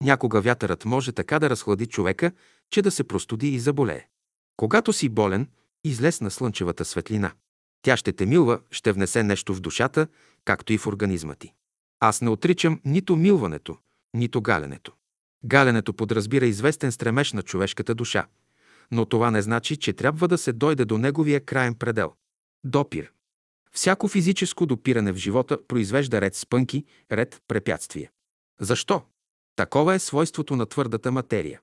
Някога вятърът може така да разхлади човека, че да се простуди и заболее. Когато си болен, излез на слънчевата светлина. Тя ще те милва, ще внесе нещо в душата, както и в организма ти. Аз не отричам нито милването, нито галенето. Галенето подразбира известен стремеж на човешката душа, но това не значи, че трябва да се дойде до неговия краен предел. Допир. Всяко физическо допиране в живота произвежда ред спънки, ред препятствия. Защо? Такова е свойството на твърдата материя.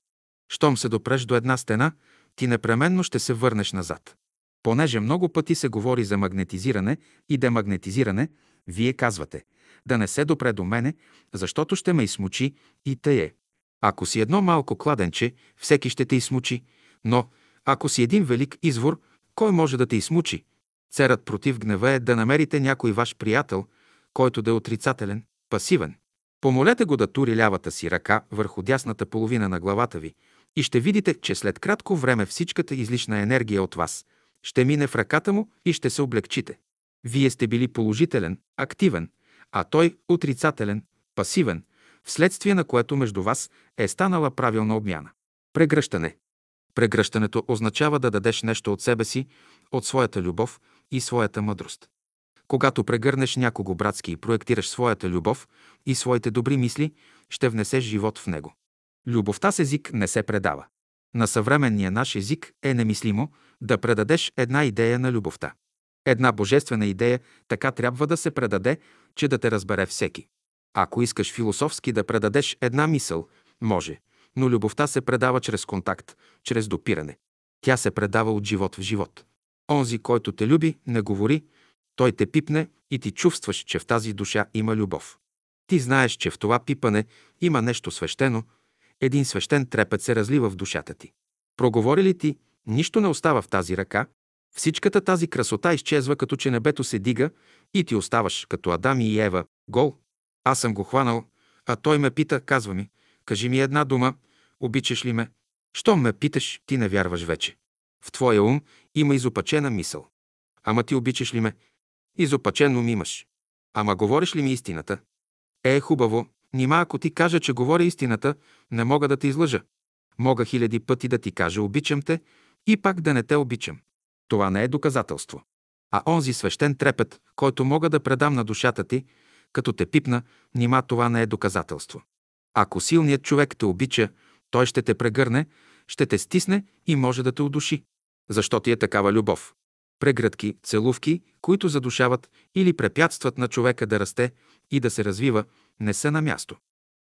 Щом се допреш до една стена, ти непременно ще се върнеш назад. Понеже много пъти се говори за магнетизиране и демагнетизиране, вие казвате да не се допре до мене, защото ще ме измучи и тъй Ако си едно малко кладенче, всеки ще те измучи, но ако си един велик извор, кой може да те измучи? Церът против гнева е да намерите някой ваш приятел, който да е отрицателен, пасивен. Помолете го да тури лявата си ръка върху дясната половина на главата ви и ще видите, че след кратко време всичката излишна енергия от вас ще мине в ръката му и ще се облегчите. Вие сте били положителен, активен, а той отрицателен, пасивен, вследствие на което между вас е станала правилна обмяна. Прегръщане. Прегръщането означава да дадеш нещо от себе си, от своята любов и своята мъдрост. Когато прегърнеш някого братски и проектираш своята любов и своите добри мисли, ще внесеш живот в него. Любовта с език не се предава. На съвременния наш език е немислимо да предадеш една идея на любовта. Една божествена идея така трябва да се предаде, че да те разбере всеки. Ако искаш философски да предадеш една мисъл, може, но любовта се предава чрез контакт, чрез допиране. Тя се предава от живот в живот. Онзи, който те люби, не говори, той те пипне и ти чувстваш, че в тази душа има любов. Ти знаеш, че в това пипане има нещо свещено, един свещен трепет се разлива в душата ти. Проговори ли ти, нищо не остава в тази ръка, всичката тази красота изчезва, като че небето се дига и ти оставаш, като Адам и Ева, гол. Аз съм го хванал, а той ме пита, казва ми, кажи ми една дума, обичаш ли ме? Щом ме питаш, ти не вярваш вече. В твоя ум има изопачена мисъл. Ама ти обичаш ли ме? Изопачен ум имаш. Ама говориш ли ми истината? Е, хубаво, нима ако ти кажа, че говоря истината, не мога да те излъжа. Мога хиляди пъти да ти кажа обичам те и пак да не те обичам. Това не е доказателство. А онзи свещен трепет, който мога да предам на душата ти, като те пипна, нима това не е доказателство. Ако силният човек те обича, той ще те прегърне, ще те стисне и може да те удуши. Защо ти е такава любов? Прегръдки, целувки, които задушават или препятстват на човека да расте и да се развива, не са на място.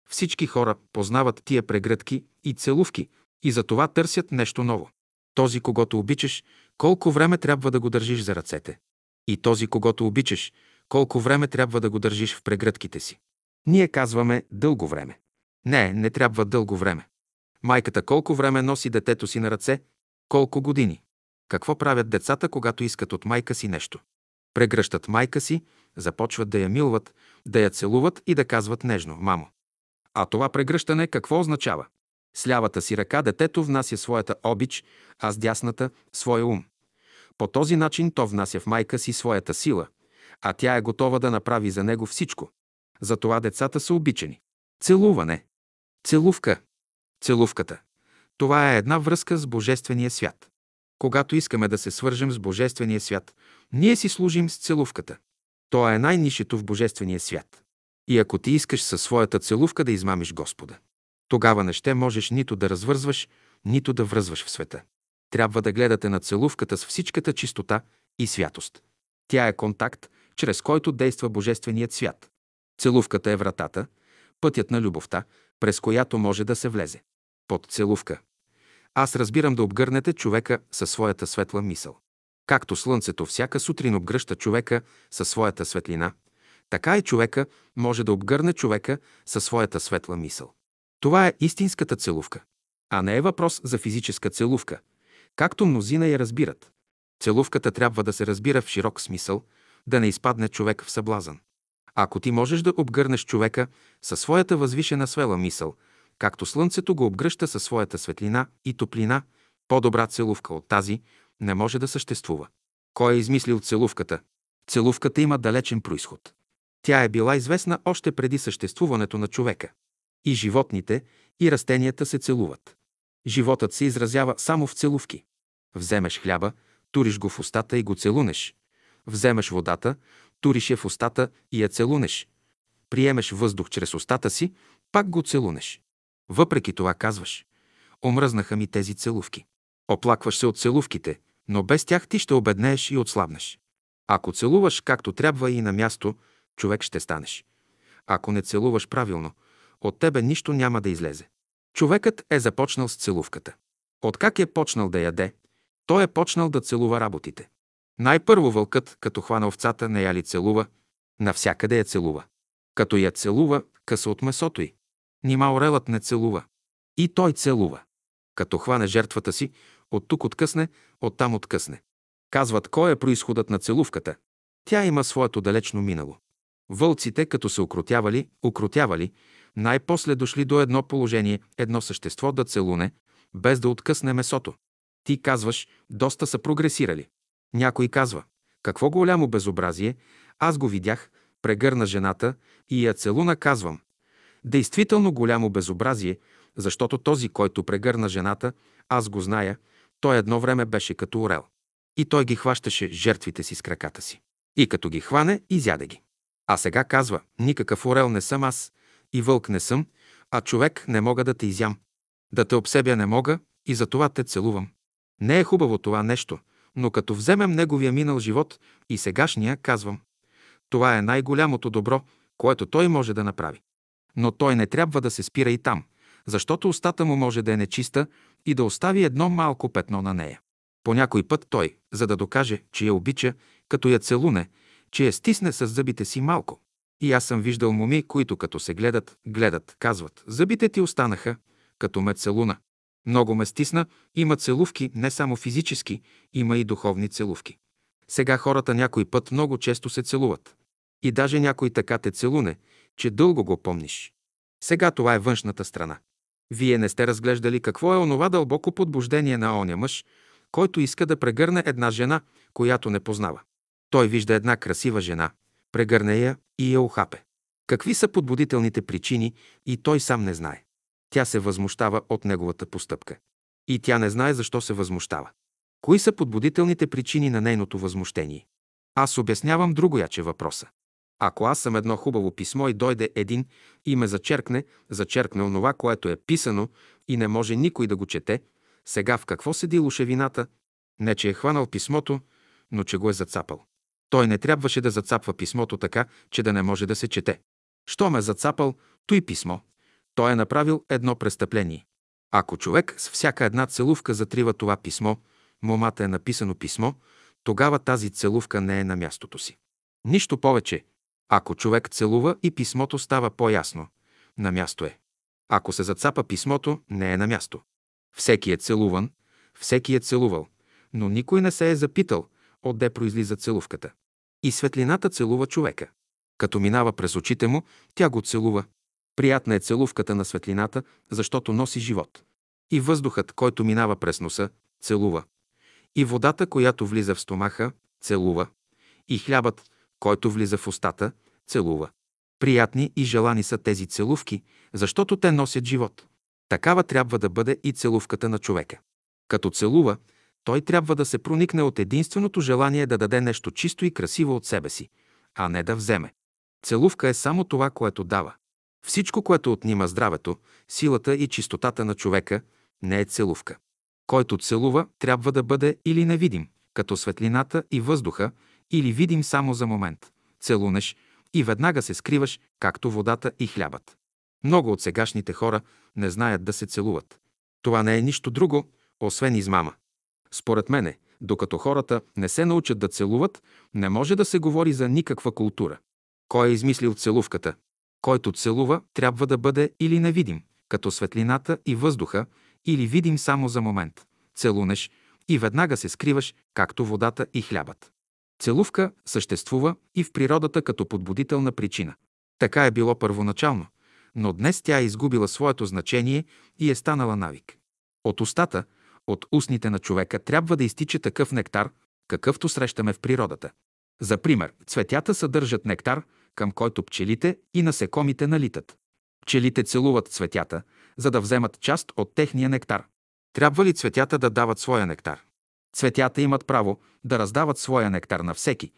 Всички хора познават тия прегръдки и целувки и за това търсят нещо ново. Този, когато обичаш, колко време трябва да го държиш за ръцете. И този, когато обичаш, колко време трябва да го държиш в прегръдките си. Ние казваме дълго време. Не, не трябва дълго време. Майката колко време носи детето си на ръце? Колко години? Какво правят децата, когато искат от майка си нещо? Прегръщат майка си, започват да я милват, да я целуват и да казват нежно «Мамо». А това прегръщане какво означава? С лявата си ръка детето внася своята обич, а с дясната – своя ум. По този начин то внася в майка си своята сила, а тя е готова да направи за него всичко. Затова децата са обичани. Целуване. Целувка. Целувката. Това е една връзка с Божествения свят. Когато искаме да се свържем с Божествения свят, ние си служим с целувката. То е най-нишето в Божествения свят. И ако ти искаш със своята целувка да измамиш Господа, тогава не ще можеш нито да развързваш, нито да връзваш в света. Трябва да гледате на целувката с всичката чистота и святост. Тя е контакт, чрез който действа Божественият свят. Целувката е вратата, пътят на любовта, през която може да се влезе. Под целувка. Аз разбирам да обгърнете човека със своята светла мисъл. Както слънцето всяка сутрин обгръща човека със своята светлина, така и човека може да обгърне човека със своята светла мисъл. Това е истинската целувка, а не е въпрос за физическа целувка, както мнозина я разбират. Целувката трябва да се разбира в широк смисъл, да не изпадне човек в съблазън. Ако ти можеш да обгърнеш човека със своята възвишена свела мисъл, както слънцето го обгръща със своята светлина и топлина, по-добра целувка от тази не може да съществува. Кой е измислил целувката? Целувката има далечен происход. Тя е била известна още преди съществуването на човека. И животните, и растенията се целуват. Животът се изразява само в целувки. Вземеш хляба, туриш го в устата и го целунеш. Вземеш водата, туриш я в устата и я целунеш. Приемеш въздух чрез устата си, пак го целунеш. Въпреки това казваш, омръзнаха ми тези целувки. Оплакваш се от целувките, но без тях ти ще обеднееш и отслабнеш. Ако целуваш както трябва и на място, човек ще станеш. Ако не целуваш правилно, от тебе нищо няма да излезе. Човекът е започнал с целувката. Откак е почнал да яде, той е почнал да целува работите. Най-първо вълкът, като хвана овцата, не я ли целува, навсякъде я целува. Като я целува, къса от месото й. Нима орелът не целува. И той целува. Като хване жертвата си, от тук откъсне, оттам откъсне. Казват, кой е происходът на целувката. Тя има своето далечно минало. Вълците, като се укротявали, укротявали, най-после дошли до едно положение, едно същество да целуне, без да откъсне месото. Ти казваш, доста са прогресирали. Някой казва, какво голямо безобразие, аз го видях, прегърна жената и я целуна, казвам. Действително голямо безобразие, защото този, който прегърна жената, аз го зная, той едно време беше като орел. И той ги хващаше жертвите си с краката си. И като ги хване, изяде ги. А сега казва, никакъв орел не съм аз, и вълк не съм, а човек не мога да те изям. Да те обсебя не мога и за това те целувам. Не е хубаво това нещо, но като вземем неговия минал живот и сегашния, казвам, това е най-голямото добро, което той може да направи. Но той не трябва да се спира и там, защото устата му може да е нечиста и да остави едно малко петно на нея. По някой път той, за да докаже, че я обича, като я целуне, че я стисне с зъбите си малко. И аз съм виждал моми, които като се гледат, гледат, казват, зъбите ти останаха, като ме целуна. Много ме стисна, има целувки, не само физически, има и духовни целувки. Сега хората някой път много често се целуват. И даже някой така те целуне, че дълго го помниш. Сега това е външната страна. Вие не сте разглеждали какво е онова дълбоко подбуждение на оня мъж, който иска да прегърне една жена, която не познава. Той вижда една красива жена, прегърне я и я ухапе. Какви са подбудителните причини и той сам не знае. Тя се възмущава от неговата постъпка. И тя не знае защо се възмущава. Кои са подбудителните причини на нейното възмущение? Аз обяснявам другояче въпроса. Ако аз съм едно хубаво писмо и дойде един и ме зачеркне, зачеркне онова, което е писано и не може никой да го чете, сега в какво седи лошевината? Не, че е хванал писмото, но че го е зацапал. Той не трябваше да зацапва писмото така, че да не може да се чете. Що ме зацапал, той писмо. Той е направил едно престъпление. Ако човек с всяка една целувка затрива това писмо, момата е написано писмо, тогава тази целувка не е на мястото си. Нищо повече. Ако човек целува и писмото става по-ясно, на място е. Ако се зацапа писмото, не е на място. Всеки е целуван, всеки е целувал, но никой не се е запитал, отде произлиза целувката. И светлината целува човека. Като минава през очите му, тя го целува. Приятна е целувката на светлината, защото носи живот. И въздухът, който минава през носа, целува. И водата, която влиза в стомаха, целува. И хлябът, който влиза в устата, целува. Приятни и желани са тези целувки, защото те носят живот. Такава трябва да бъде и целувката на човека. Като целува, той трябва да се проникне от единственото желание да даде нещо чисто и красиво от себе си, а не да вземе. Целувка е само това, което дава. Всичко, което отнима здравето, силата и чистотата на човека, не е целувка. Който целува, трябва да бъде или невидим, като светлината и въздуха, или видим само за момент. Целунеш и веднага се скриваш, както водата и хлябът. Много от сегашните хора не знаят да се целуват. Това не е нищо друго, освен измама. Според мене, докато хората не се научат да целуват, не може да се говори за никаква култура. Кой е измислил целувката? Който целува, трябва да бъде или невидим, като светлината и въздуха, или видим само за момент. Целунеш и веднага се скриваш, както водата и хлябът. Целувка съществува и в природата като подбудителна причина. Така е било първоначално, но днес тя е изгубила своето значение и е станала навик. От устата, от устните на човека трябва да изтича такъв нектар, какъвто срещаме в природата. За пример, цветята съдържат нектар, към който пчелите и насекомите налитат. Пчелите целуват цветята, за да вземат част от техния нектар. Трябва ли цветята да дават своя нектар? Цветята имат право да раздават своя нектар на всеки,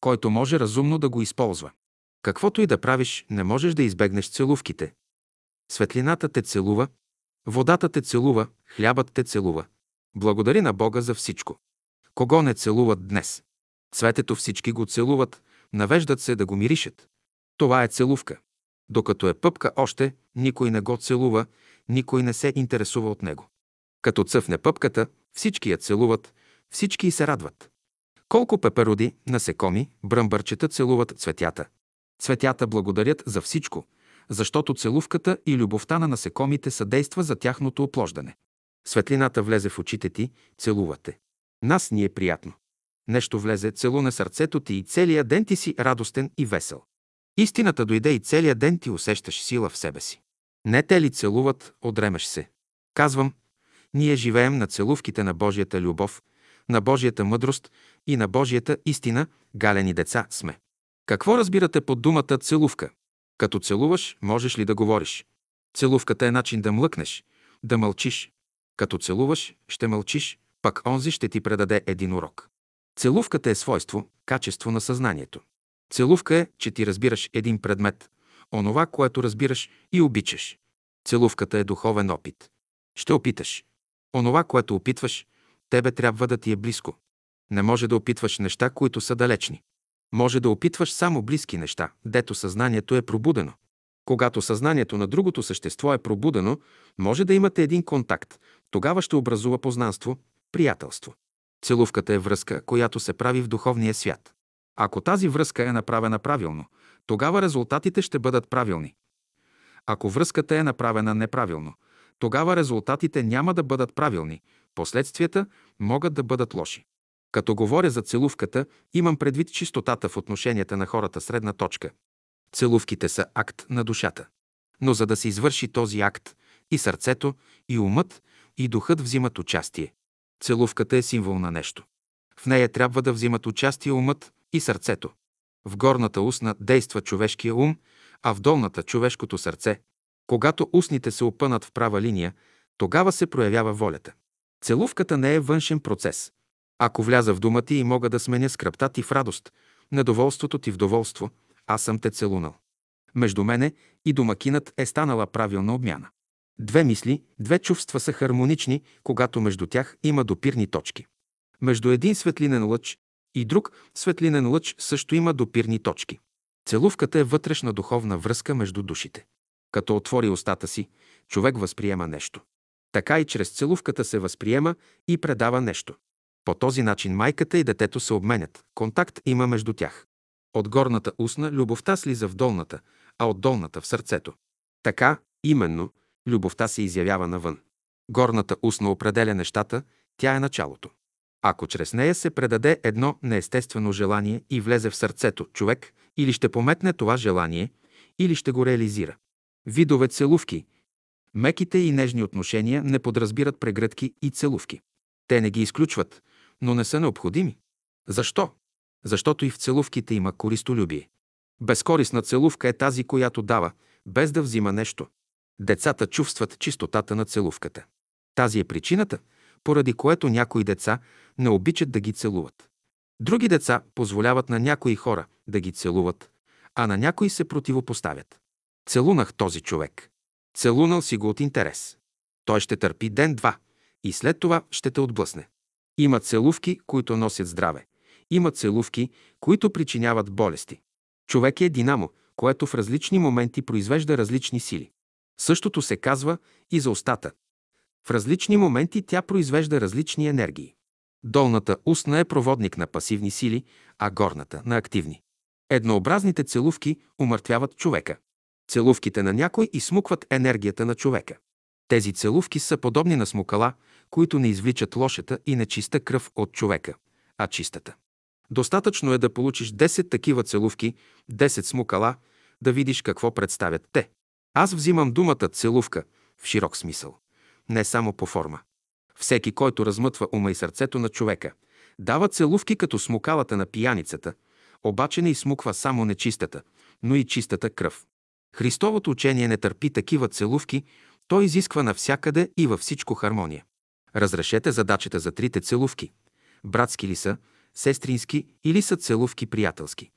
който може разумно да го използва. Каквото и да правиш, не можеш да избегнеш целувките. Светлината те целува, водата те целува, хлябът те целува. Благодари на Бога за всичко. Кого не целуват днес? Цветето всички го целуват, навеждат се да го миришат. Това е целувка. Докато е пъпка още, никой не го целува, никой не се интересува от него. Като цъфне пъпката, всички я целуват, всички се радват. Колко пепероди, насекоми, бръмбърчета целуват цветята. Цветята благодарят за всичко, защото целувката и любовта на насекомите съдейства за тяхното оплождане. Светлината влезе в очите ти, целувате. Нас ни е приятно. Нещо влезе, целуне сърцето ти и целият ден ти си радостен и весел. Истината дойде и целият ден ти усещаш сила в себе си. Не те ли целуват, одремеш се. Казвам, ние живеем на целувките на Божията любов, на Божията мъдрост и на Божията истина, галени деца сме. Какво разбирате под думата целувка? Като целуваш, можеш ли да говориш? Целувката е начин да млъкнеш, да мълчиш. Като целуваш, ще мълчиш, пък онзи ще ти предаде един урок. Целувката е свойство, качество на съзнанието. Целувка е, че ти разбираш един предмет, онова, което разбираш и обичаш. Целувката е духовен опит. Ще опиташ. Онова, което опитваш, тебе трябва да ти е близко. Не може да опитваш неща, които са далечни. Може да опитваш само близки неща, дето съзнанието е пробудено. Когато съзнанието на другото същество е пробудено, може да имате един контакт. Тогава ще образува познанство, приятелство. Целувката е връзка, която се прави в духовния свят. Ако тази връзка е направена правилно, тогава резултатите ще бъдат правилни. Ако връзката е направена неправилно, тогава резултатите няма да бъдат правилни, последствията могат да бъдат лоши. Като говоря за целувката, имам предвид чистотата в отношенията на хората средна точка. Целувките са акт на душата. Но за да се извърши този акт, и сърцето, и умът, и духът взимат участие. Целувката е символ на нещо. В нея трябва да взимат участие умът и сърцето. В горната устна действа човешкия ум, а в долната човешкото сърце. Когато устните се опънат в права линия, тогава се проявява волята. Целувката не е външен процес. Ако вляза в дума ти и мога да сменя скръпта ти в радост, недоволството ти в доволство, аз съм те целунал. Между мене и домакинът е станала правилна обмяна. Две мисли, две чувства са хармонични, когато между тях има допирни точки. Между един светлинен лъч и друг светлинен лъч също има допирни точки. Целувката е вътрешна духовна връзка между душите. Като отвори устата си, човек възприема нещо. Така и чрез целувката се възприема и предава нещо. По този начин майката и детето се обменят. Контакт има между тях. От горната устна любовта слиза в долната, а от долната в сърцето. Така, именно, любовта се изявява навън. Горната устна определя нещата, тя е началото. Ако чрез нея се предаде едно неестествено желание и влезе в сърцето, човек или ще пометне това желание, или ще го реализира. Видове целувки. Меките и нежни отношения не подразбират прегръдки и целувки. Те не ги изключват, но не са необходими. Защо? Защото и в целувките има користолюбие. Безкорисна целувка е тази, която дава, без да взима нещо. Децата чувстват чистотата на целувката. Тази е причината, поради което някои деца не обичат да ги целуват. Други деца позволяват на някои хора да ги целуват, а на някои се противопоставят. Целунах този човек. Целунал си го от интерес. Той ще търпи ден-два и след това ще те отблъсне. Има целувки, които носят здраве. Има целувки, които причиняват болести. Човек е динамо, което в различни моменти произвежда различни сили. Същото се казва и за устата. В различни моменти тя произвежда различни енергии. Долната устна е проводник на пасивни сили, а горната – на активни. Еднообразните целувки умъртвяват човека. Целувките на някой изсмукват енергията на човека. Тези целувки са подобни на смукала, които не извличат лошата и нечиста кръв от човека, а чистата. Достатъчно е да получиш 10 такива целувки, 10 смукала, да видиш какво представят те. Аз взимам думата целувка в широк смисъл, не само по форма. Всеки, който размътва ума и сърцето на човека, дава целувки като смукалата на пияницата, обаче не изсмуква само нечистата, но и чистата кръв. Христовото учение не търпи такива целувки, то изисква навсякъде и във всичко хармония. Разрешете задачата за трите целувки. Братски ли са, сестрински или са целувки приятелски.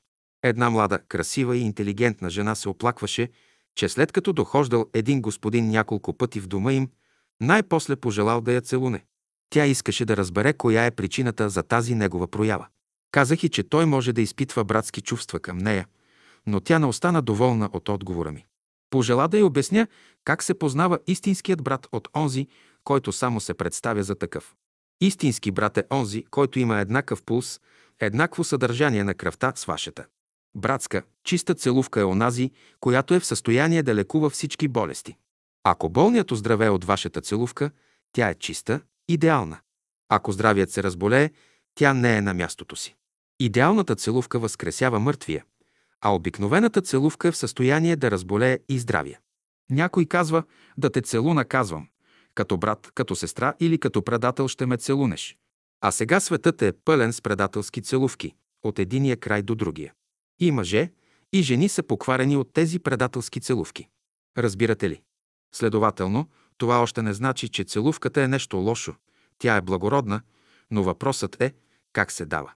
Една млада, красива и интелигентна жена се оплакваше, че след като дохождал един господин няколко пъти в дома им, най-после пожелал да я целуне. Тя искаше да разбере коя е причината за тази негова проява. Казах и, че той може да изпитва братски чувства към нея, но тя не остана доволна от отговора ми. Пожела да й обясня как се познава истинският брат от онзи, който само се представя за такъв. Истински брат е онзи, който има еднакъв пулс, еднакво съдържание на кръвта с вашата. Братска, чиста целувка е онази, която е в състояние да лекува всички болести. Ако болният оздравее от вашата целувка, тя е чиста, идеална. Ако здравият се разболее, тя не е на мястото си. Идеалната целувка възкресява мъртвия, а обикновената целувка е в състояние да разболее и здравия. Някой казва да те целуна, казвам. Като брат, като сестра или като предател ще ме целунеш. А сега светът е пълен с предателски целувки, от единия край до другия. И мъже, и жени са покварени от тези предателски целувки. Разбирате ли? Следователно, това още не значи, че целувката е нещо лошо. Тя е благородна, но въпросът е как се дава.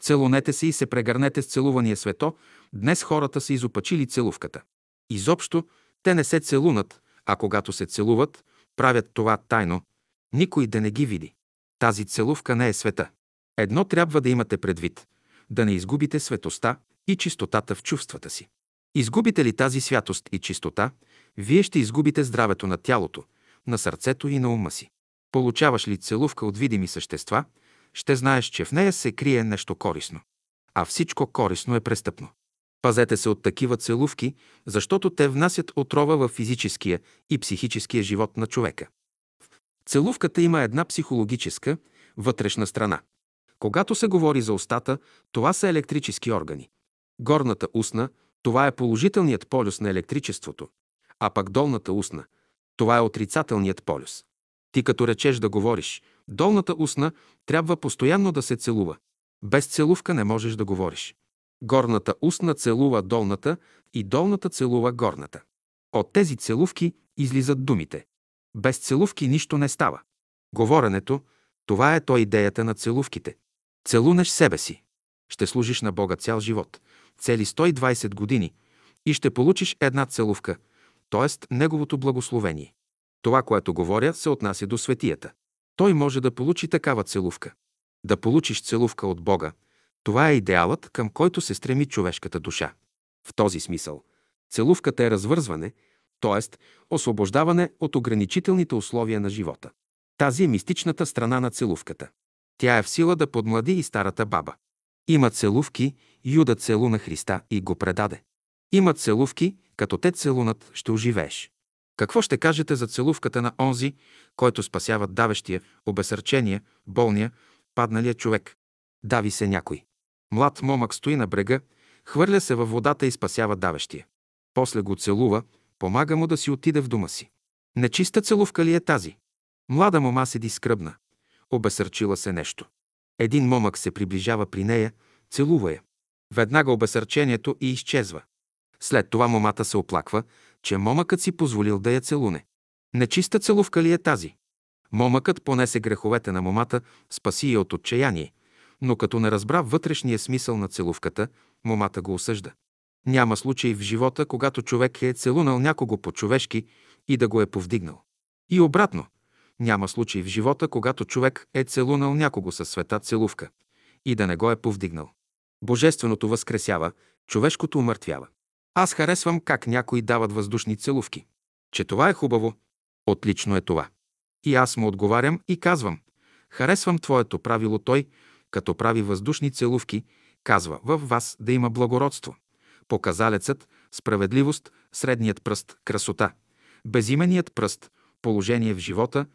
Целунете се и се прегърнете с целувания свето. Днес хората са изопачили целувката. Изобщо те не се целунат, а когато се целуват, правят това тайно, никой да не ги види. Тази целувка не е света. Едно трябва да имате предвид – да не изгубите светоста и чистотата в чувствата си. Изгубите ли тази святост и чистота, вие ще изгубите здравето на тялото, на сърцето и на ума си. Получаваш ли целувка от видими същества, ще знаеш, че в нея се крие нещо корисно. А всичко корисно е престъпно. Пазете се от такива целувки, защото те внасят отрова в физическия и психическия живот на човека. Целувката има една психологическа, вътрешна страна. Когато се говори за устата, това са електрически органи. Горната устна – това е положителният полюс на електричеството, а пък долната устна – това е отрицателният полюс. Ти като речеш да говориш, долната устна трябва постоянно да се целува. Без целувка не можеш да говориш. Горната устна целува долната и долната целува горната. От тези целувки излизат думите. Без целувки нищо не става. Говоренето – това е то идеята на целувките. Целунеш себе си. Ще служиш на Бога цял живот, цели 120 години и ще получиш една целувка, т.е. Неговото благословение. Това, което говоря, се отнася до светията. Той може да получи такава целувка. Да получиш целувка от Бога – това е идеалът, към който се стреми човешката душа. В този смисъл, целувката е развързване, т.е. освобождаване от ограничителните условия на живота. Тази е мистичната страна на целувката. Тя е в сила да подмлади и старата баба. Има целувки, Юда целуна Христа и го предаде. Има целувки, като те целунат, ще оживееш. Какво ще кажете за целувката на онзи, който спасява давещия, обесърчения, болния, падналия човек? Дави се някой. Млад момък стои на брега, хвърля се във водата и спасява давещия. После го целува, помага му да си отиде в дома си. Нечиста целувка ли е тази? Млада мома седи скръбна. Обесърчила се нещо. Един момък се приближава при нея, целува я. Веднага обесърчението и изчезва. След това момата се оплаква, че момъкът си позволил да я целуне. Нечиста целувка ли е тази? Момъкът понесе греховете на момата, спаси я от отчаяние, но като не разбра вътрешния смисъл на целувката, момата го осъжда. Няма случай в живота, когато човек е целунал някого по-човешки и да го е повдигнал. И обратно, няма случай в живота, когато човек е целунал някого със света целувка и да не го е повдигнал. Божественото възкресява, човешкото умъртвява. Аз харесвам как някои дават въздушни целувки. Че това е хубаво. Отлично е това. И аз му отговарям и казвам. Харесвам твоето правило той, като прави въздушни целувки, казва във вас да има благородство. Показалецът, справедливост, средният пръст, красота, безименият пръст, положение в живота,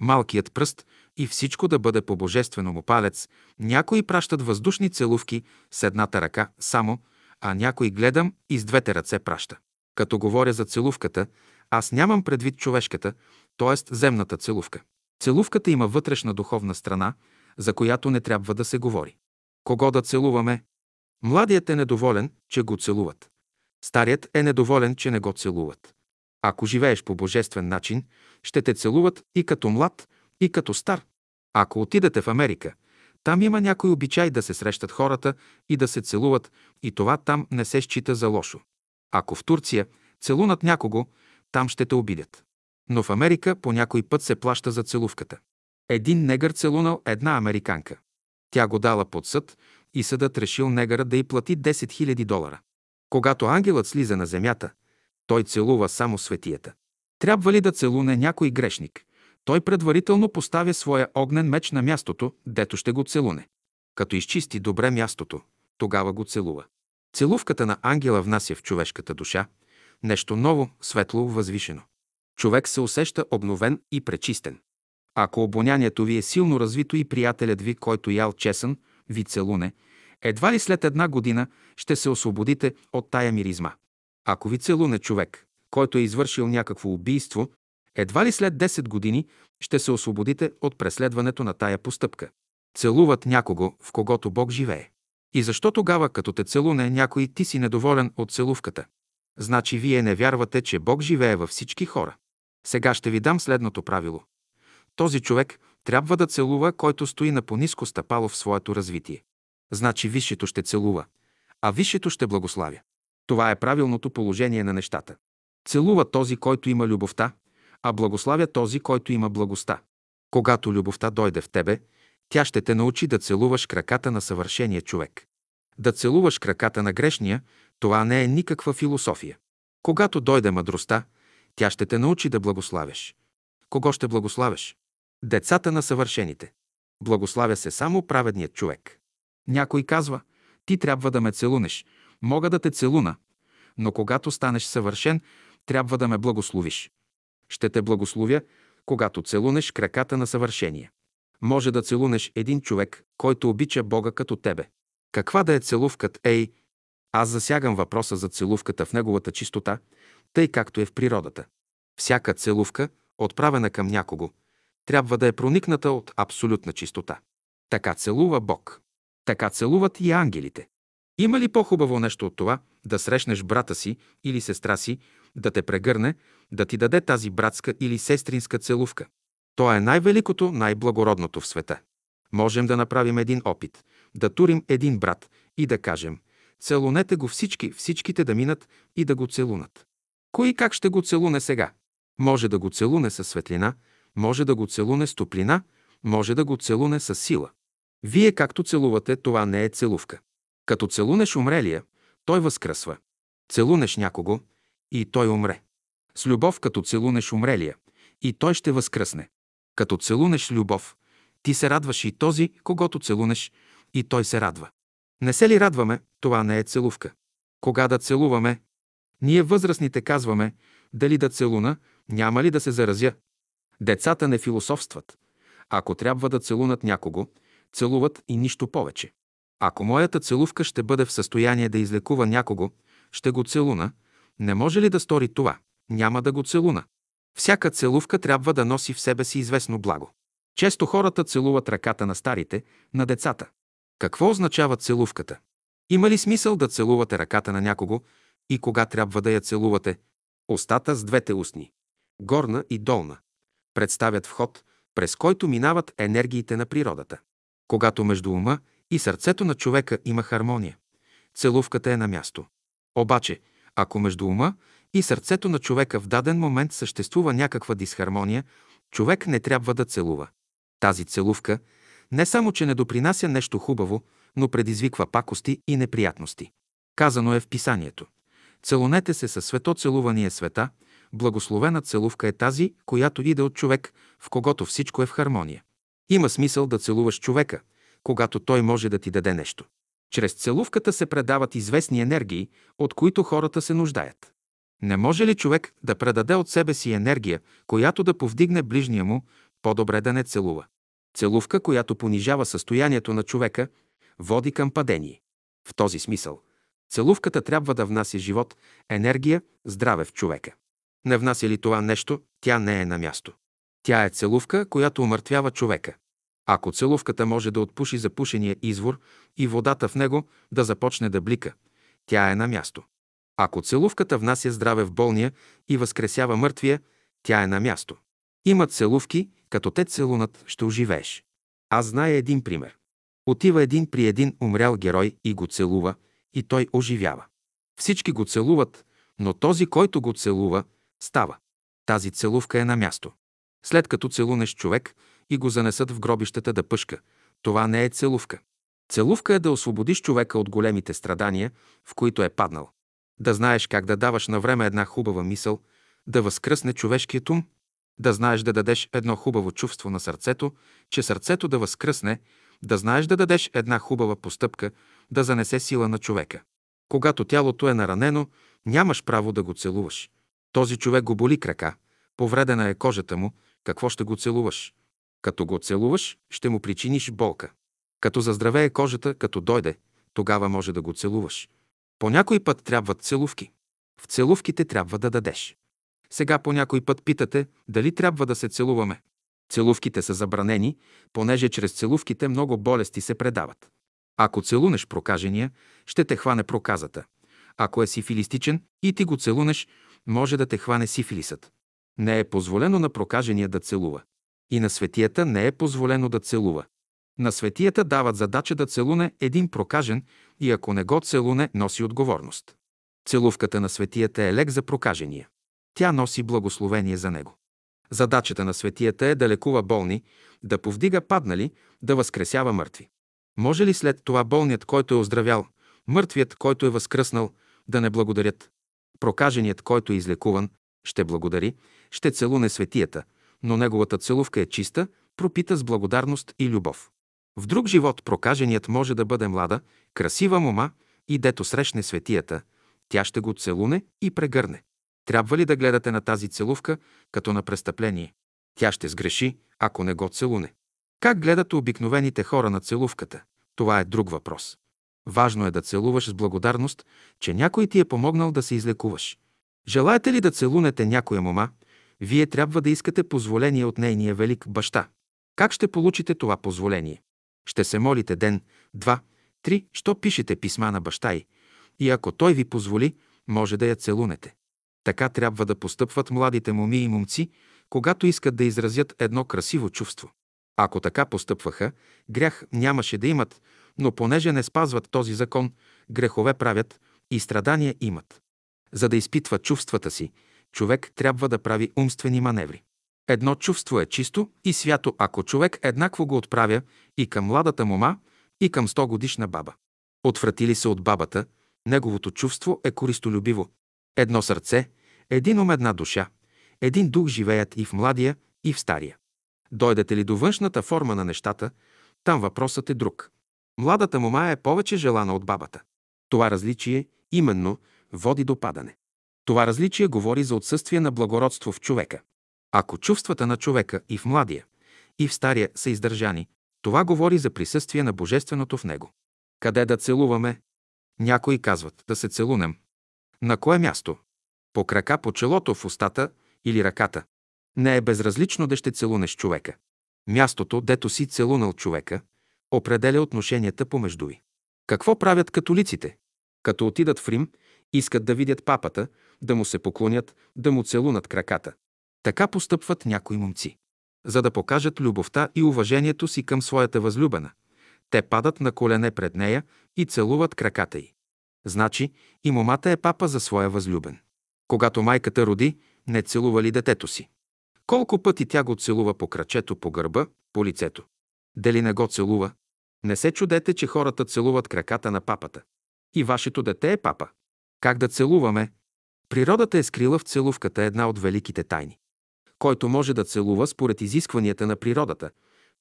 малкият пръст и всичко да бъде по божествено му палец. Някои пращат въздушни целувки с едната ръка само, а някой гледам и с двете ръце праща. Като говоря за целувката, аз нямам предвид човешката, т.е. земната целувка. Целувката има вътрешна духовна страна, за която не трябва да се говори. Кого да целуваме? Младият е недоволен, че го целуват. Старият е недоволен, че не го целуват. Ако живееш по божествен начин, ще те целуват и като млад, и като стар. Ако отидете в Америка, там има някой обичай да се срещат хората и да се целуват, и това там не се счита за лошо. Ако в Турция целунат някого, там ще те обидят. Но в Америка по някой път се плаща за целувката. Един негър целунал една американка. Тя го дала под съд и съдът решил негъра да й плати 10 000 долара. Когато ангелът слиза на земята, той целува само светията. Трябва ли да целуне някой грешник? Той предварително поставя своя огнен меч на мястото, дето ще го целуне. Като изчисти добре мястото, тогава го целува. Целувката на ангела внася в човешката душа нещо ново, светло, възвишено. Човек се усеща обновен и пречистен. Ако обонянието ви е силно развито и приятелят ви, който ял чесън, ви целуне, едва ли след една година ще се освободите от тая миризма. Ако ви целуне човек, който е извършил някакво убийство, едва ли след 10 години ще се освободите от преследването на тая постъпка. Целуват някого, в когото Бог живее. И защо тогава, като те целуне някой, ти си недоволен от целувката? Значи вие не вярвате, че Бог живее във всички хора. Сега ще ви дам следното правило. Този човек трябва да целува, който стои на пониско стъпало в своето развитие. Значи висшето ще целува, а висшето ще благославя. Това е правилното положение на нещата. Целува този, който има любовта, а благославя този, който има благостта. Когато любовта дойде в тебе, тя ще те научи да целуваш краката на съвършения човек. Да целуваш краката на грешния, това не е никаква философия. Когато дойде мъдростта, тя ще те научи да благославяш. Кого ще благославяш? Децата на съвършените. Благославя се само праведният човек. Някой казва, ти трябва да ме целунеш, мога да те целуна, но когато станеш съвършен, трябва да ме благословиш. Ще те благословя, когато целунеш краката на съвършение. Може да целунеш един човек, който обича Бога като тебе. Каква да е целувкът, ей? Аз засягам въпроса за целувката в неговата чистота, тъй както е в природата. Всяка целувка, отправена към някого, трябва да е проникната от абсолютна чистота. Така целува Бог. Така целуват и ангелите. Има ли по-хубаво нещо от това да срещнеш брата си или сестра си, да те прегърне, да ти даде тази братска или сестринска целувка? То е най-великото, най-благородното в света. Можем да направим един опит, да турим един брат и да кажем «Целунете го всички, всичките да минат и да го целунат». Кой как ще го целуне сега? Може да го целуне със светлина, може да го целуне с топлина, може да го целуне с сила. Вие както целувате, това не е целувка. Като целунеш умрелия, той възкръсва. Целунеш някого и той умре. С любов, като целунеш умрелия, и той ще възкръсне. Като целунеш любов, ти се радваш и този, когато целунеш, и той се радва. Не се ли радваме? Това не е целувка. Кога да целуваме? Ние възрастните казваме, дали да целуна, няма ли да се заразя. Децата не философстват. Ако трябва да целунат някого, целуват и нищо повече. Ако моята целувка ще бъде в състояние да излекува някого, ще го целуна. Не може ли да стори това? Няма да го целуна. Всяка целувка трябва да носи в себе си известно благо. Често хората целуват ръката на старите, на децата. Какво означава целувката? Има ли смисъл да целувате ръката на някого и кога трябва да я целувате? Остата с двете устни, горна и долна, представят вход, през който минават енергиите на природата. Когато между ума и сърцето на човека има хармония, целувката е на място. Обаче, ако между ума и сърцето на човека в даден момент съществува някаква дисхармония, човек не трябва да целува. Тази целувка не само, че не допринася нещо хубаво, но предизвиква пакости и неприятности. Казано е в писанието. Целунете се със светоцелувания света, благословена целувка е тази, която иде от човек, в когото всичко е в хармония. Има смисъл да целуваш човека, когато той може да ти даде нещо. Чрез целувката се предават известни енергии, от които хората се нуждаят. Не може ли човек да предаде от себе си енергия, която да повдигне ближния му, по-добре да не целува? Целувка, която понижава състоянието на човека, води към падение. В този смисъл, целувката трябва да внася живот, енергия, здраве в човека. Не внася ли това нещо, тя не е на място. Тя е целувка, която умъртвява човека. Ако целувката може да отпуши запушения извор и водата в него да започне да блика, тя е на място. Ако целувката внася здраве в болния и възкресява мъртвия, тя е на място. Има целувки, като те целунат, ще оживееш. Аз зная един пример. Отива един при един умрял герой и го целува, и той оживява. Всички го целуват, но този, който го целува, става. Тази целувка е на място. След като целунеш човек и го занесат в гробищата да пъшка, това не е целувка. Целувка е да освободиш човека от големите страдания, в които е паднал. Да знаеш как да даваш на време една хубава мисъл, да възкръсне човешкият ум, да знаеш да дадеш едно хубаво чувство на сърцето, че сърцето да възкръсне, да знаеш да дадеш една хубава постъпка, да занесе сила на човека. Когато тялото е наранено, нямаш право да го целуваш. Този човек го боли крака, повредена е кожата му, какво ще го целуваш? Като го целуваш, ще му причиниш болка. Като заздравее кожата, като дойде, тогава може да го целуваш. По някой път трябват целувки. В целувките трябва да дадеш. Сега по някой път питате дали трябва да се целуваме. Целувките са забранени, понеже чрез целувките много болести се предават. Ако целунеш прокажения, ще те хване проказата. Ако е сифилистичен и ти го целунеш, може да те хване сифилисът. Не е позволено на прокажения да целува. И на светията не е позволено да целува. На светията дават задача да целуне един прокажен и ако не го целуне, носи отговорност. Целувката на светията е лек за прокажения. Тя носи благословение за него. Задачата на светията е да лекува болни, да повдига паднали, да възкресява мъртви. Може ли след това болният, който е оздравял, мъртвият, който е възкръснал, да не благодарят? Прокаженият, който е излекуван, ще благодари, ще целуне светията, но неговата целувка е чиста, пропита с благодарност и любов. В друг живот прокаженият може да бъде млада, красива мома и дето срещне светията, тя ще го целуне и прегърне. Трябва ли да гледате на тази целувка като на престъпление? Тя ще сгреши, ако не го целуне. Как гледат обикновените хора на целувката? Това е друг въпрос. Важно е да целуваш с благодарност, че някой ти е помогнал да се излекуваш. Желаете ли да целунете някоя мома, вие трябва да искате позволение от нейния велик баща. Как ще получите това позволение? Ще се молите ден, два, три, що пишете писма на баща й. И ако той ви позволи, може да я целунете. Така трябва да постъпват младите моми и момци, когато искат да изразят едно красиво чувство. Ако така постъпваха, грях нямаше да имат, но понеже не спазват този закон, грехове правят и страдания имат. За да изпитва чувствата си, човек трябва да прави умствени маневри. Едно чувство е чисто и свято, ако човек еднакво го отправя и към младата мома, и към 100 годишна баба. Отвратили се от бабата, неговото чувство е користолюбиво. Едно сърце, един ум, една душа, един дух живеят и в младия, и в стария. Дойдете ли до външната форма на нещата, там въпросът е друг. Младата мома е повече желана от бабата. Това различие именно води до падане. Това различие говори за отсъствие на благородство в човека. Ако чувствата на човека и в младия, и в стария са издържани, това говори за присъствие на Божественото в него. Къде да целуваме? Някои казват да се целунем. На кое място? По крака, по челото, в устата или ръката. Не е безразлично да ще целунеш човека. Мястото, дето си целунал човека, определя отношенията помежду ви. Какво правят католиците? Като отидат в Рим, искат да видят папата, да му се поклонят, да му целунат краката. Така постъпват някои момци. За да покажат любовта и уважението си към своята възлюбена, те падат на колене пред нея и целуват краката й. Значи и момата е папа за своя възлюбен. Когато майката роди, не целува ли детето си? Колко пъти тя го целува по крачето, по гърба, по лицето? Дали не го целува? Не се чудете, че хората целуват краката на папата. И вашето дете е папа. Как да целуваме? Природата е скрила в целувката една от великите тайни. Който може да целува според изискванията на природата,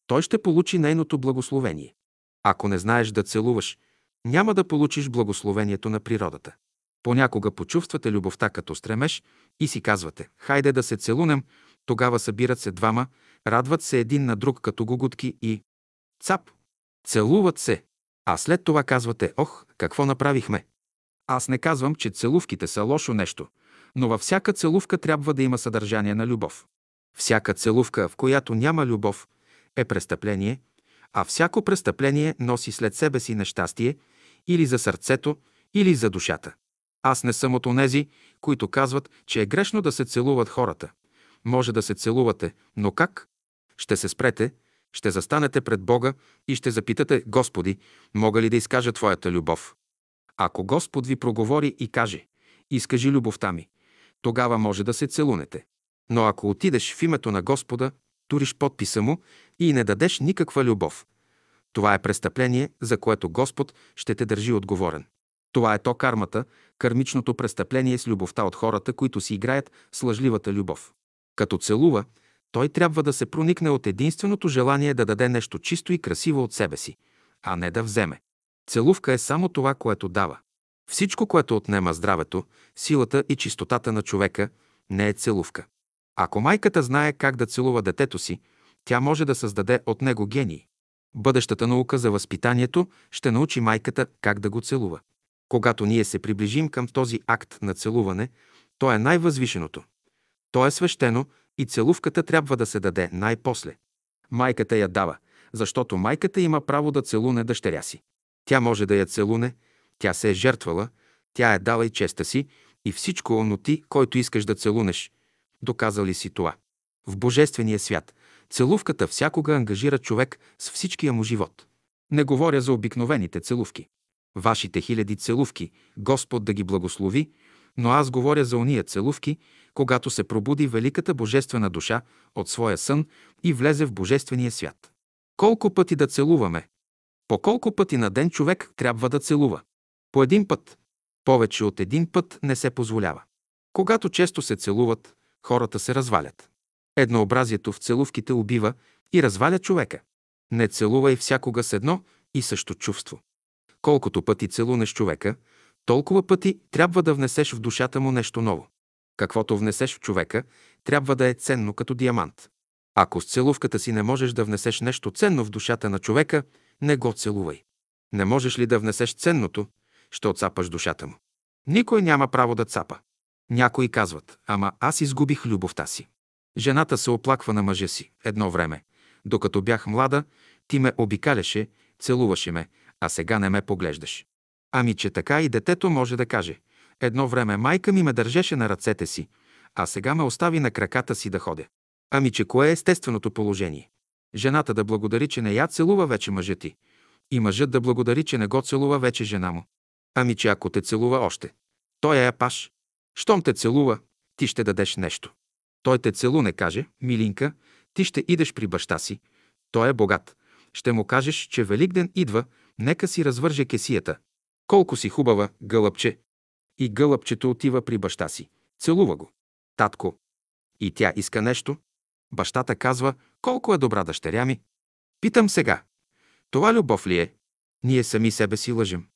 той ще получи нейното благословение. Ако не знаеш да целуваш, няма да получиш благословението на природата. Понякога почувствате любовта като стремеш и си казвате, хайде да се целунем, тогава събират се двама, радват се един на друг като гугутки и цап, целуват се. А след това казвате, ох, какво направихме. Аз не казвам, че целувките са лошо нещо, но във всяка целувка трябва да има съдържание на любов. Всяка целувка, в която няма любов, е престъпление, а всяко престъпление носи след себе си нещастие или за сърцето, или за душата. Аз не съм от онези, които казват, че е грешно да се целуват хората. Може да се целувате, но как? Ще се спрете, ще застанете пред Бога и ще запитате, Господи, мога ли да изкажа Твоята любов? Ако Господ ви проговори и каже, изкажи любовта ми, тогава може да се целунете. Но ако отидеш в името на Господа, туриш подписа му и не дадеш никаква любов, това е престъпление, за което Господ ще те държи отговорен. Това е то кармата, кармичното престъпление с любовта от хората, които си играят с лъжливата любов. Като целува, той трябва да се проникне от единственото желание да даде нещо чисто и красиво от себе си, а не да вземе. Целувка е само това, което дава. Всичко, което отнема здравето, силата и чистотата на човека, не е целувка. Ако майката знае как да целува детето си, тя може да създаде от него гений. Бъдещата наука за възпитанието ще научи майката как да го целува. Когато ние се приближим към този акт на целуване, то е най-възвишеното. То е свещено и целувката трябва да се даде най-после. Майката я дава, защото майката има право да целуне дъщеря си. Тя може да я целуне, тя се е жертвала, тя е дала и честа си и всичко, но ти, който искаш да целунеш, доказал ли си това? В Божествения свят целувката всякога ангажира човек с всичкия му живот. Не говоря за обикновените целувки. Вашите хиляди целувки, Господ да ги благослови, но аз говоря за ония целувки, когато се пробуди великата божествена душа от своя сън и влезе в божествения свят. Колко пъти да целуваме? По колко пъти на ден човек трябва да целува? По един път. Повече от един път не се позволява. Когато често се целуват, хората се развалят. Еднообразието в целувките убива и разваля човека. Не целувай всякога с едно и също чувство. Колкото пъти целунеш човека, толкова пъти трябва да внесеш в душата му нещо ново. Каквото внесеш в човека, трябва да е ценно като диамант. Ако с целувката си не можеш да внесеш нещо ценно в душата на човека, не го целувай. Не можеш ли да внесеш ценното, ще отцапаш душата му. Никой няма право да цапа. Някои казват, ама аз изгубих любовта си. Жената се оплаква на мъжа си едно време. Докато бях млада, ти ме обикаляше, целуваше ме, а сега не ме поглеждаш. Ами, че така и детето може да каже. Едно време майка ми ме държеше на ръцете си, а сега ме остави на краката си да ходя. Ами, че кое е естественото положение? Жената да благодари, че не я целува вече мъжа ти. И мъжът да благодари, че не го целува вече жена му. Ами, че ако те целува още, той е паш. Щом те целува, ти ще дадеш нещо. Той те целуне, каже, милинка, ти ще идеш при баща си. Той е богат. Ще му кажеш, че Великден идва, нека си развърже кесията. Колко си хубава, гълъбче. И гълъбчето отива при баща си. Целува го. Татко. И тя иска нещо. Бащата казва, колко е добра дъщеря ми. Питам сега. Това любов ли е? Ние сами себе си лъжем.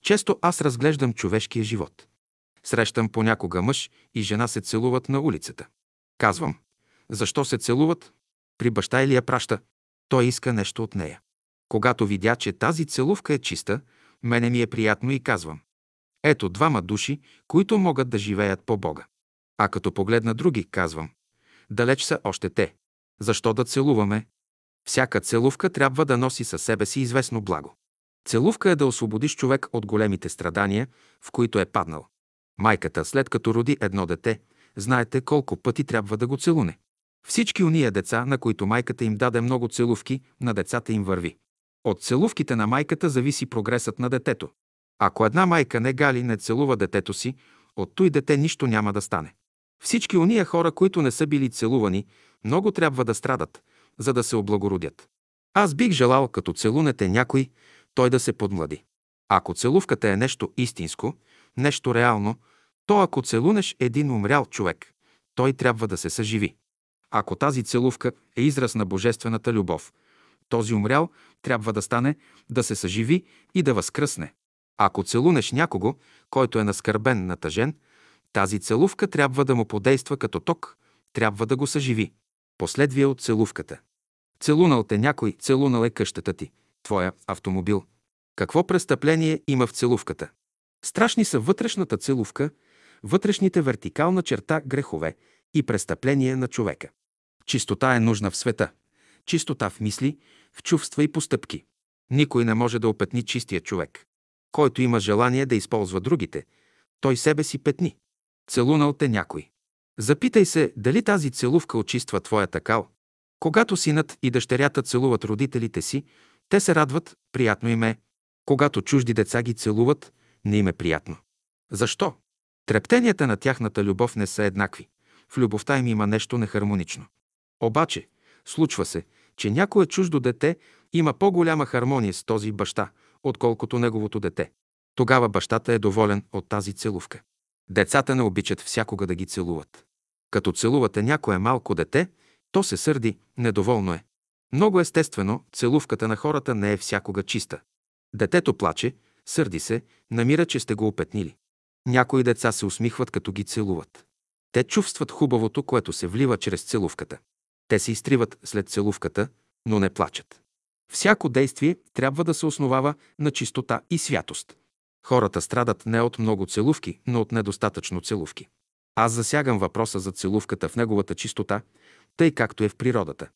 Често аз разглеждам човешкия живот. Срещам понякога мъж и жена се целуват на улицата. Казвам, защо се целуват? При баща или я праща? Той иска нещо от нея. Когато видя, че тази целувка е чиста, мене ми е приятно и казвам. Ето двама души, които могат да живеят по Бога. А като погледна други, казвам. Далеч са още те. Защо да целуваме? Всяка целувка трябва да носи със себе си известно благо. Целувка е да освободиш човек от големите страдания, в които е паднал. Майката, след като роди едно дете, знаете колко пъти трябва да го целуне. Всички уния деца, на които майката им даде много целувки, на децата им върви. От целувките на майката зависи прогресът на детето. Ако една майка не гали, не целува детето си, от той дете нищо няма да стане. Всички уния хора, които не са били целувани, много трябва да страдат, за да се облагородят. Аз бих желал, като целунете някой, той да се подмлади. Ако целувката е нещо истинско, нещо реално, то ако целунеш един умрял човек, той трябва да се съживи. Ако тази целувка е израз на божествената любов, този умрял трябва да стане, да се съживи и да възкръсне. Ако целунеш някого, който е наскърбен, натъжен, тази целувка трябва да му подейства като ток, трябва да го съживи. Последвие от целувката. Целунал те някой, целунал е къщата ти, твоя автомобил. Какво престъпление има в целувката? Страшни са вътрешната целувка, вътрешните вертикална черта грехове и престъпления на човека. Чистота е нужна в света. Чистота в мисли, в чувства и постъпки. Никой не може да опетни чистия човек. Който има желание да използва другите, той себе си петни. Целунал те някой. Запитай се дали тази целувка очиства твоята кал. Когато синът и дъщерята целуват родителите си, те се радват, приятно им е. Когато чужди деца ги целуват, не им е приятно. Защо? Трептенията на тяхната любов не са еднакви. В любовта им има нещо нехармонично. Обаче, случва се, че някое чуждо дете има по-голяма хармония с този баща, отколкото неговото дете. Тогава бащата е доволен от тази целувка. Децата не обичат всякога да ги целуват. Като целувате някое малко дете, то се сърди, недоволно е. Много естествено, целувката на хората не е всякога чиста. Детето плаче, сърди се, намира, че сте го опетнили. Някои деца се усмихват, като ги целуват. Те чувстват хубавото, което се влива чрез целувката. Те се изтриват след целувката, но не плачат. Всяко действие трябва да се основава на чистота и святост. Хората страдат не от много целувки, но от недостатъчно целувки. Аз засягам въпроса за целувката в неговата чистота, тъй както е в природата.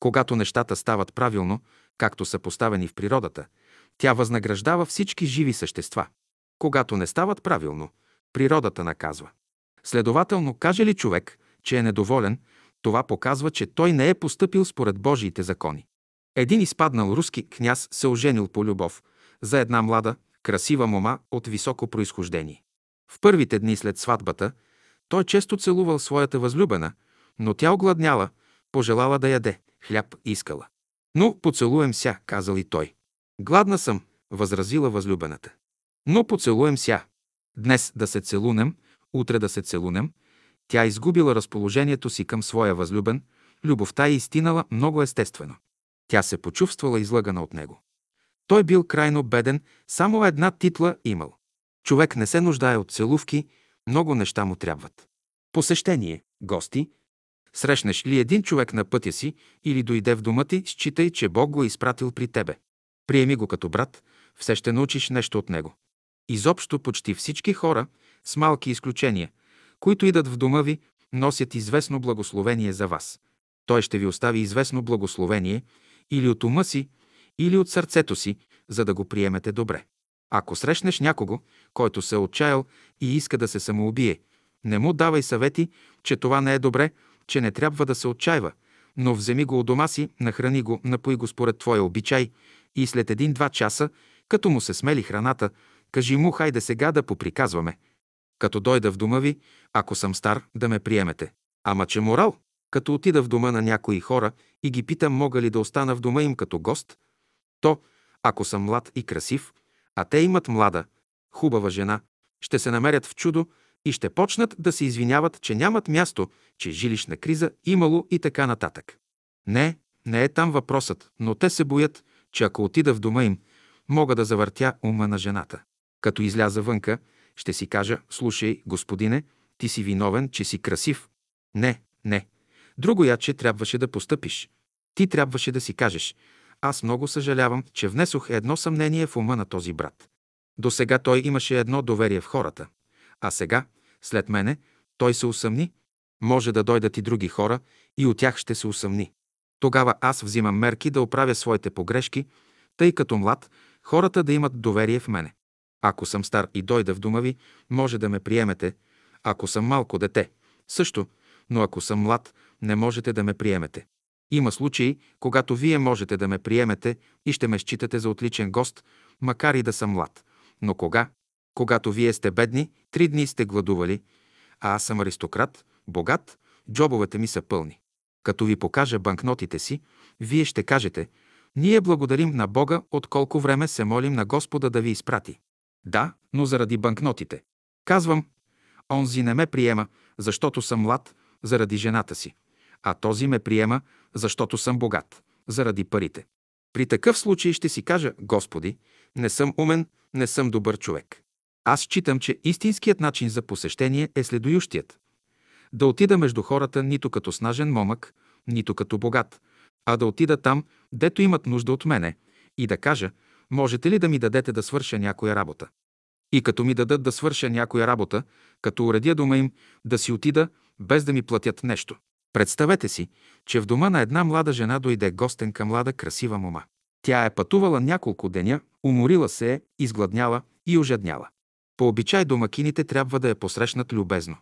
Когато нещата стават правилно, както са поставени в природата, тя възнаграждава всички живи същества. Когато не стават правилно, природата наказва. Следователно, каже ли човек, че е недоволен, това показва, че той не е поступил според Божиите закони. Един изпаднал руски княз се оженил по любов за една млада, красива мома от високо происхождение. В първите дни след сватбата той често целувал своята възлюбена, но тя огладняла, пожелала да яде, хляб искала. Но поцелуем ся, казал и той. Гладна съм, възразила възлюбената. Но поцелуем ся. Днес да се целунем, утре да се целунем. Тя изгубила разположението си към своя възлюбен, любовта й изтинала много естествено. Тя се почувствала излъгана от него. Той бил крайно беден, само една титла имал. Човек не се нуждае от целувки, много неща му трябват. Посещение, гости. Срещнеш ли един човек на пътя си или дойде в дома ти, считай, че Бог го е изпратил при тебе. Приеми го като брат, все ще научиш нещо от него. Изобщо почти всички хора, с малки изключения, които идат в дома ви, носят известно благословение за вас. Той ще ви остави известно благословение или от ума си, или от сърцето си, за да го приемете добре. Ако срещнеш някого, който се е отчаял и иска да се самоубие, не му давай съвети, че това не е добре, че не трябва да се отчаива, но вземи го от дома си, нахрани го, напои го според твоя обичай и след един-два часа, като му се смели храната, кажи му, хайде сега да поприказваме. Като дойда в дома ви, ако съм стар, да ме приемете. Ама че морал, като отида в дома на някои хора и ги питам мога ли да остана в дома им като гост, то, ако съм млад и красив, а те имат млада, хубава жена, ще се намерят в чудо и ще почнат да се извиняват, че нямат място, че жилищна криза имало и така нататък. Не, не е там въпросът, но те се боят, че ако отида в дома им, мога да завъртя ума на жената. Като изляза вънка, ще си кажа, слушай, господине, ти си виновен, че си красив. Не, не. Друго яче трябваше да постъпиш. Ти трябваше да си кажеш, аз много съжалявам, че внесох едно съмнение в ума на този брат. До сега той имаше едно доверие в хората, а сега, след мене, той се усъмни. Може да дойдат и други хора и от тях ще се усъмни. Тогава аз взимам мерки да оправя своите погрешки, тъй като млад, хората да имат доверие в мене. Ако съм стар и дойда в дома ви, може да ме приемете. Ако съм малко дете, също, но ако съм млад, не можете да ме приемете. Има случаи, когато вие можете да ме приемете и ще ме считате за отличен гост, макар и да съм млад. Но кога? Когато вие сте бедни, три дни сте гладували, а аз съм аристократ, богат, джобовете ми са пълни. Като ви покажа банкнотите си, вие ще кажете, ние благодарим на Бога, от колко време се молим на Господа да ви изпрати. Да, но заради банкнотите. Казвам, онзи не ме приема, защото съм млад, заради жената си, а този ме приема, защото съм богат, заради парите. При такъв случай ще си кажа, Господи, не съм умен, не съм добър човек. Аз считам, че истинският начин за посещение е следующият. Да отида между хората нито като снажен момък, нито като богат, а да отида там, дето имат нужда от мене, и да кажа, можете ли да ми дадете да свърша някоя работа? И като ми дадат да свърша някоя работа, като уредя дома им, да си отида, без да ми платят нещо. Представете си, че в дома на една млада жена дойде гостен към млада красива мома. Тя е пътувала няколко деня, уморила се е, изгладняла и ожадняла. По обичай домакините трябва да я посрещнат любезно.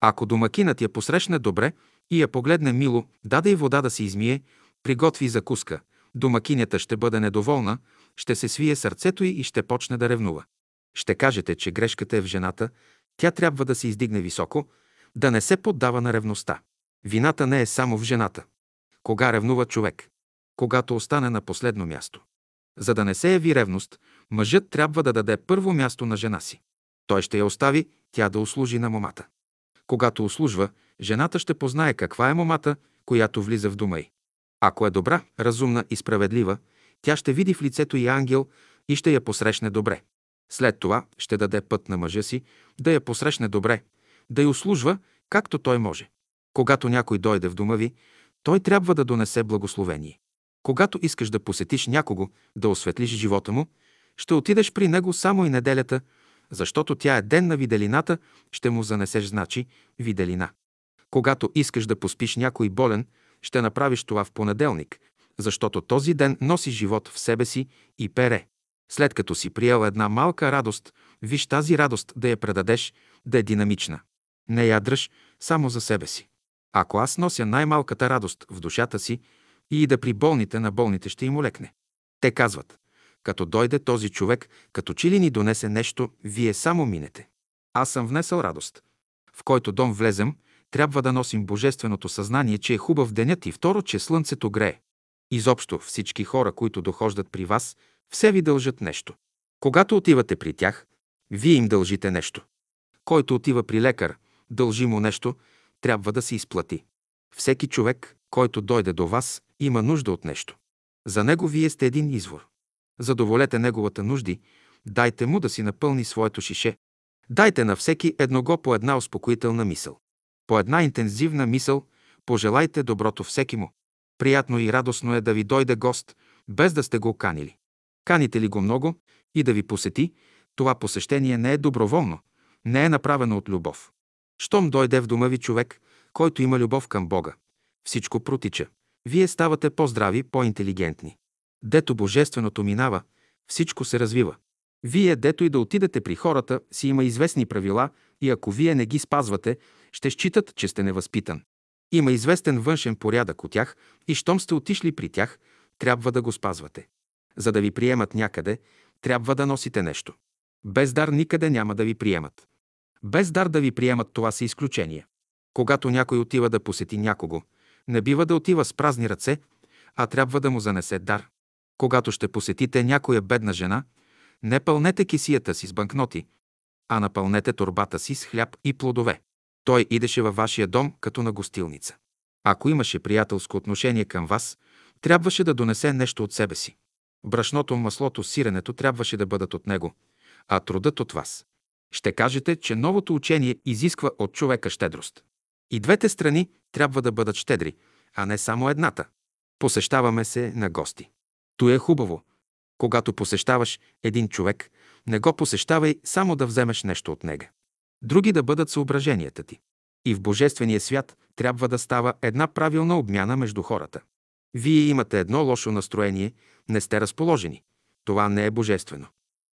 Ако домакинът я посрещне добре и я погледне мило, даде и вода да се измие, приготви закуска, домакинята ще бъде недоволна, ще се свие сърцето й и ще почне да ревнува. Ще кажете, че грешката е в жената, тя трябва да се издигне високо, да не се поддава на ревността. Вината не е само в жената. Кога ревнува човек? Когато остане на последно място. За да не се яви ревност, мъжът трябва да даде първо място на жена си. Той ще я остави, тя да услужи на момата. Когато услужва, жената ще познае каква е момата, която влиза в дома й. Ако е добра, разумна и справедлива, тя ще види в лицето и ангел и ще я посрещне добре. След това ще даде път на мъжа си да я посрещне добре, да й услужва, както той може. Когато някой дойде в дома ви, той трябва да донесе благословение. Когато искаш да посетиш някого, да осветлиш живота му, ще отидеш при него само и неделята, защото тя е ден на виделината, ще му занесеш значи виделина. Когато искаш да поспиш някой болен, ще направиш това в понеделник, защото този ден носи живот в себе си и пере. След като си приел една малка радост, виж тази радост да я предадеш, да е динамична. Не я само за себе си. Ако аз нося най-малката радост в душата си и да при болните на болните ще им олекне. Те казват, като дойде този човек, като че ли ни донесе нещо, вие само минете. Аз съм внесъл радост. В който дом влезем, трябва да носим божественото съзнание, че е хубав денят и второ, че слънцето грее. Изобщо всички хора, които дохождат при вас, все ви дължат нещо. Когато отивате при тях, вие им дължите нещо. Който отива при лекар, дължи му нещо, трябва да се изплати. Всеки човек, който дойде до вас, има нужда от нещо. За него вие сте един извор. Задоволете неговата нужди, дайте му да си напълни своето шише. Дайте на всеки едного по една успокоителна мисъл. По една интензивна мисъл пожелайте доброто всеки му. Приятно и радостно е да ви дойде гост, без да сте го канили. Каните ли го много и да ви посети, това посещение не е доброволно, не е направено от любов. Щом дойде в дома ви човек, който има любов към Бога, всичко протича. Вие ставате по-здрави, по-интелигентни. Дето Божественото минава, всичко се развива. Вие, дето и да отидете при хората, си има известни правила и ако вие не ги спазвате, ще считат, че сте невъзпитан. Има известен външен порядък от тях и щом сте отишли при тях, трябва да го спазвате. За да ви приемат някъде, трябва да носите нещо. Без дар никъде няма да ви приемат. Без дар да ви приемат това са изключения. Когато някой отива да посети някого, не бива да отива с празни ръце, а трябва да му занесе дар. Когато ще посетите някоя бедна жена, не пълнете кисията си с банкноти, а напълнете турбата си с хляб и плодове. Той идеше във вашия дом като на гостилница. Ако имаше приятелско отношение към вас, трябваше да донесе нещо от себе си. Брашното, маслото, сиренето трябваше да бъдат от него, а трудът от вас. Ще кажете, че новото учение изисква от човека щедрост. И двете страни трябва да бъдат щедри, а не само едната. Посещаваме се на гости. То е хубаво. Когато посещаваш един човек, не го посещавай само да вземеш нещо от него. Други да бъдат съображенията ти. И в Божествения свят трябва да става една правилна обмяна между хората. Вие имате едно лошо настроение, не сте разположени. Това не е божествено.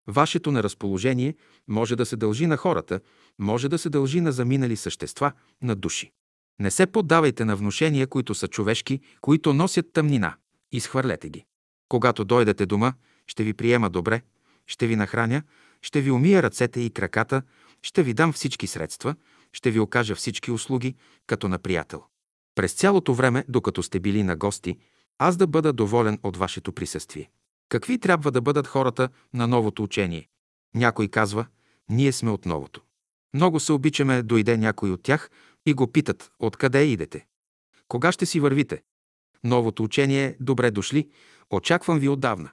Вашето неразположение може да се дължи на хората, може да се дължи на заминали същества, на души. Не се поддавайте на внушения, които са човешки, които носят тъмнина. Изхвърлете ги. Когато дойдете дома, ще ви приема добре, ще ви нахраня, ще ви умия ръцете и краката, ще ви дам всички средства, ще ви окажа всички услуги, като на приятел. През цялото време, докато сте били на гости, аз да бъда доволен от вашето присъствие. Какви трябва да бъдат хората на новото учение? Някой казва, ние сме от новото. Много се обичаме, дойде някой от тях и го питат, откъде идете? Кога ще си вървите? Новото учение добре дошли, очаквам ви отдавна.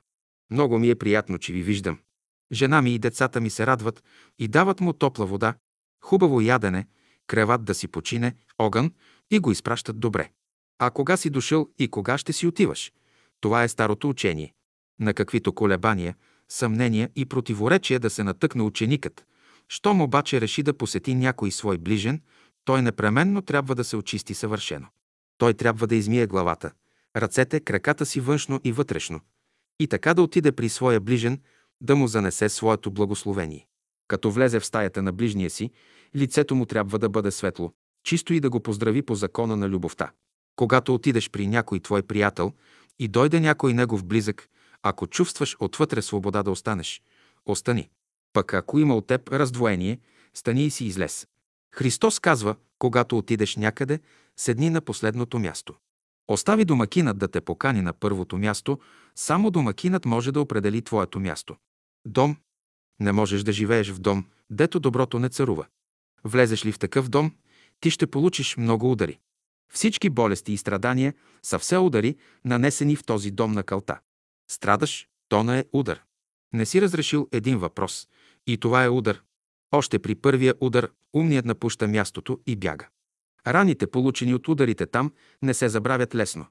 Много ми е приятно, че ви виждам. Жена ми и децата ми се радват и дават му топла вода, хубаво ядене, креват да си почине, огън и го изпращат добре. А кога си дошъл и кога ще си отиваш? Това е старото учение. На каквито колебания, съмнения и противоречия да се натъкне ученикът. Щом обаче реши да посети някой свой ближен, той непременно трябва да се очисти съвършено. Той трябва да измие главата, ръцете, краката си външно и вътрешно, и така да отиде при своя ближен, да му занесе своето благословение. Като влезе в стаята на ближния си, лицето му трябва да бъде светло, чисто и да го поздрави по закона на любовта. Когато отидеш при някой твой приятел и дойде някой негов близък, ако чувстваш отвътре свобода да останеш, остани. Пък ако има от теб раздвоение, стани и си излез. Христос казва, когато отидеш някъде, седни на последното място. Остави домакинът да те покани на първото място, само домакинът може да определи твоето място. Дом. Не можеш да живееш в дом, дето доброто не царува. Влезеш ли в такъв дом, ти ще получиш много удари. Всички болести и страдания са все удари, нанесени в този дом на кълта. Страдаш, то не е удар. Не си разрешил един въпрос и това е удар. Още при първия удар умният напуща мястото и бяга. Раните, получени от ударите там, не се забравят лесно.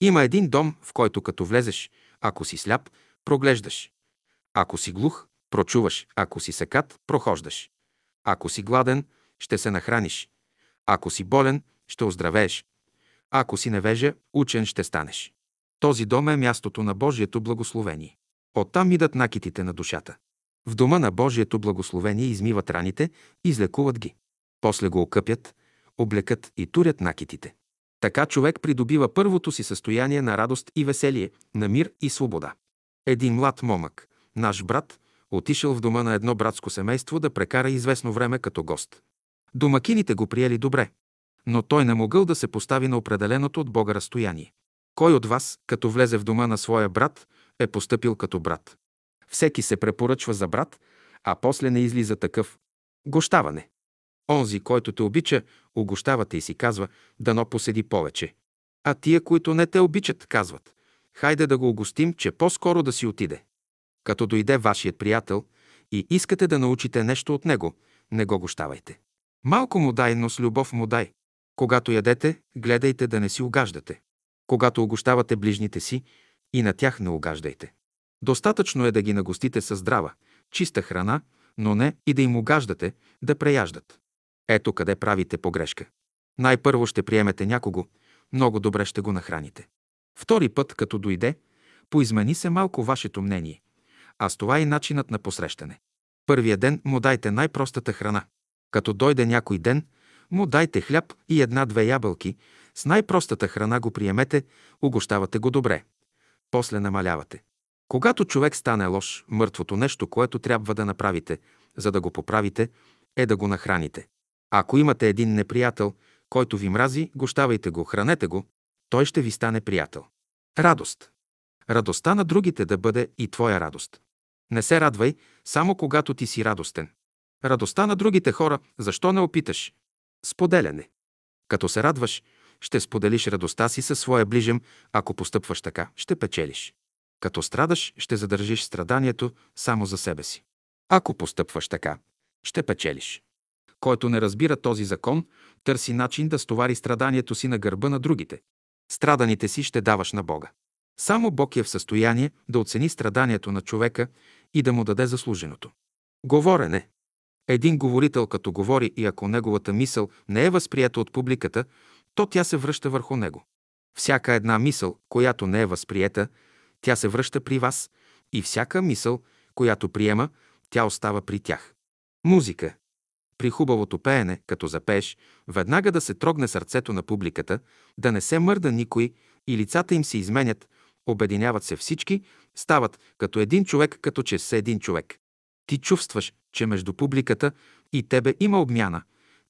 Има един дом, в който като влезеш, ако си сляп, проглеждаш. Ако си глух, прочуваш. Ако си секат, прохождаш. Ако си гладен, ще се нахраниш. Ако си болен, ще оздравееш. Ако си невежа, учен ще станеш. Този дом е мястото на Божието благословение. Оттам идат накитите на душата. В дома на Божието благословение измиват раните, излекуват ги. После го окъпят, облекат и турят накитите. Така човек придобива първото си състояние на радост и веселие, на мир и свобода. Един млад момък, наш брат, отишъл в дома на едно братско семейство да прекара известно време като гост. Домакините го приели добре, но той не могъл да се постави на определеното от Бога разстояние. Кой от вас, като влезе в дома на своя брат, е поступил като брат? Всеки се препоръчва за брат, а после не излиза такъв. Гощаване. Онзи, който те обича, огощавате и си казва, дано поседи повече. А тия, които не те обичат, казват, хайде да го огостим, че по-скоро да си отиде. Като дойде вашият приятел и искате да научите нещо от него, не го гощавайте. Малко му дай, но с любов му дай. Когато ядете, гледайте да не си угаждате. Когато огощавате ближните си, и на тях не угаждайте. Достатъчно е да ги нагостите със здрава, чиста храна, но не и да им угаждате, да преяждат. Ето къде правите погрешка. Най-първо ще приемете някого, много добре ще го нахраните. Втори път, като дойде, поизмени се малко вашето мнение, а с това и начинът на посрещане. Първия ден му дайте най-простата храна. Като дойде някой ден, му дайте хляб и една-две ябълки, с най-простата храна го приемете, угощавате го добре. После намалявате. Когато човек стане лош, мъртвото нещо, което трябва да направите, за да го поправите, е да го нахраните. Ако имате един неприятел, който ви мрази, гощавайте го, хранете го, той ще ви стане приятел. Радост. Радостта на другите да бъде и твоя радост. Не се радвай, само когато ти си радостен. Радостта на другите хора, защо не опиташ? Споделяне. Като се радваш, ще споделиш радостта си със своя ближем, ако постъпваш така, ще печелиш. Като страдаш, ще задържиш страданието само за себе си. Ако постъпваш така, ще печелиш. Който не разбира този закон, търси начин да стовари страданието си на гърба на другите. Страданите си ще даваш на Бога. Само Бог е в състояние да оцени страданието на човека и да му даде заслуженото. Говорене. Един говорител като говори и ако неговата мисъл не е възприята от публиката, то тя се връща върху него. Всяка една мисъл, която не е възприета, тя се връща при вас и всяка мисъл, която приема, тя остава при тях. Музика. При хубавото пеене, като запееш, веднага да се трогне сърцето на публиката, да не се мърда никой и лицата им се изменят, обединяват се всички, стават като един човек, като че са един човек. Ти чувстваш, че между публиката и тебе има обмяна.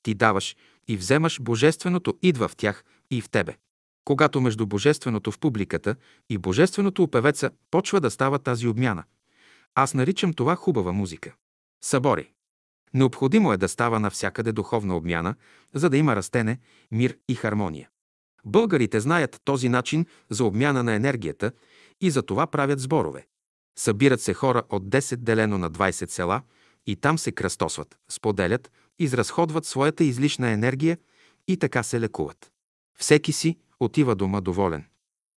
Ти даваш и вземаш божественото идва в тях и в тебе. Когато между божественото в публиката и божественото у певеца почва да става тази обмяна. Аз наричам това хубава музика. Събори. Необходимо е да става навсякъде духовна обмяна, за да има растене, мир и хармония. Българите знаят този начин за обмяна на енергията и за това правят сборове. Събират се хора от 10 делено на 20 села и там се кръстосват, споделят, изразходват своята излишна енергия и така се лекуват. Всеки си отива дома доволен.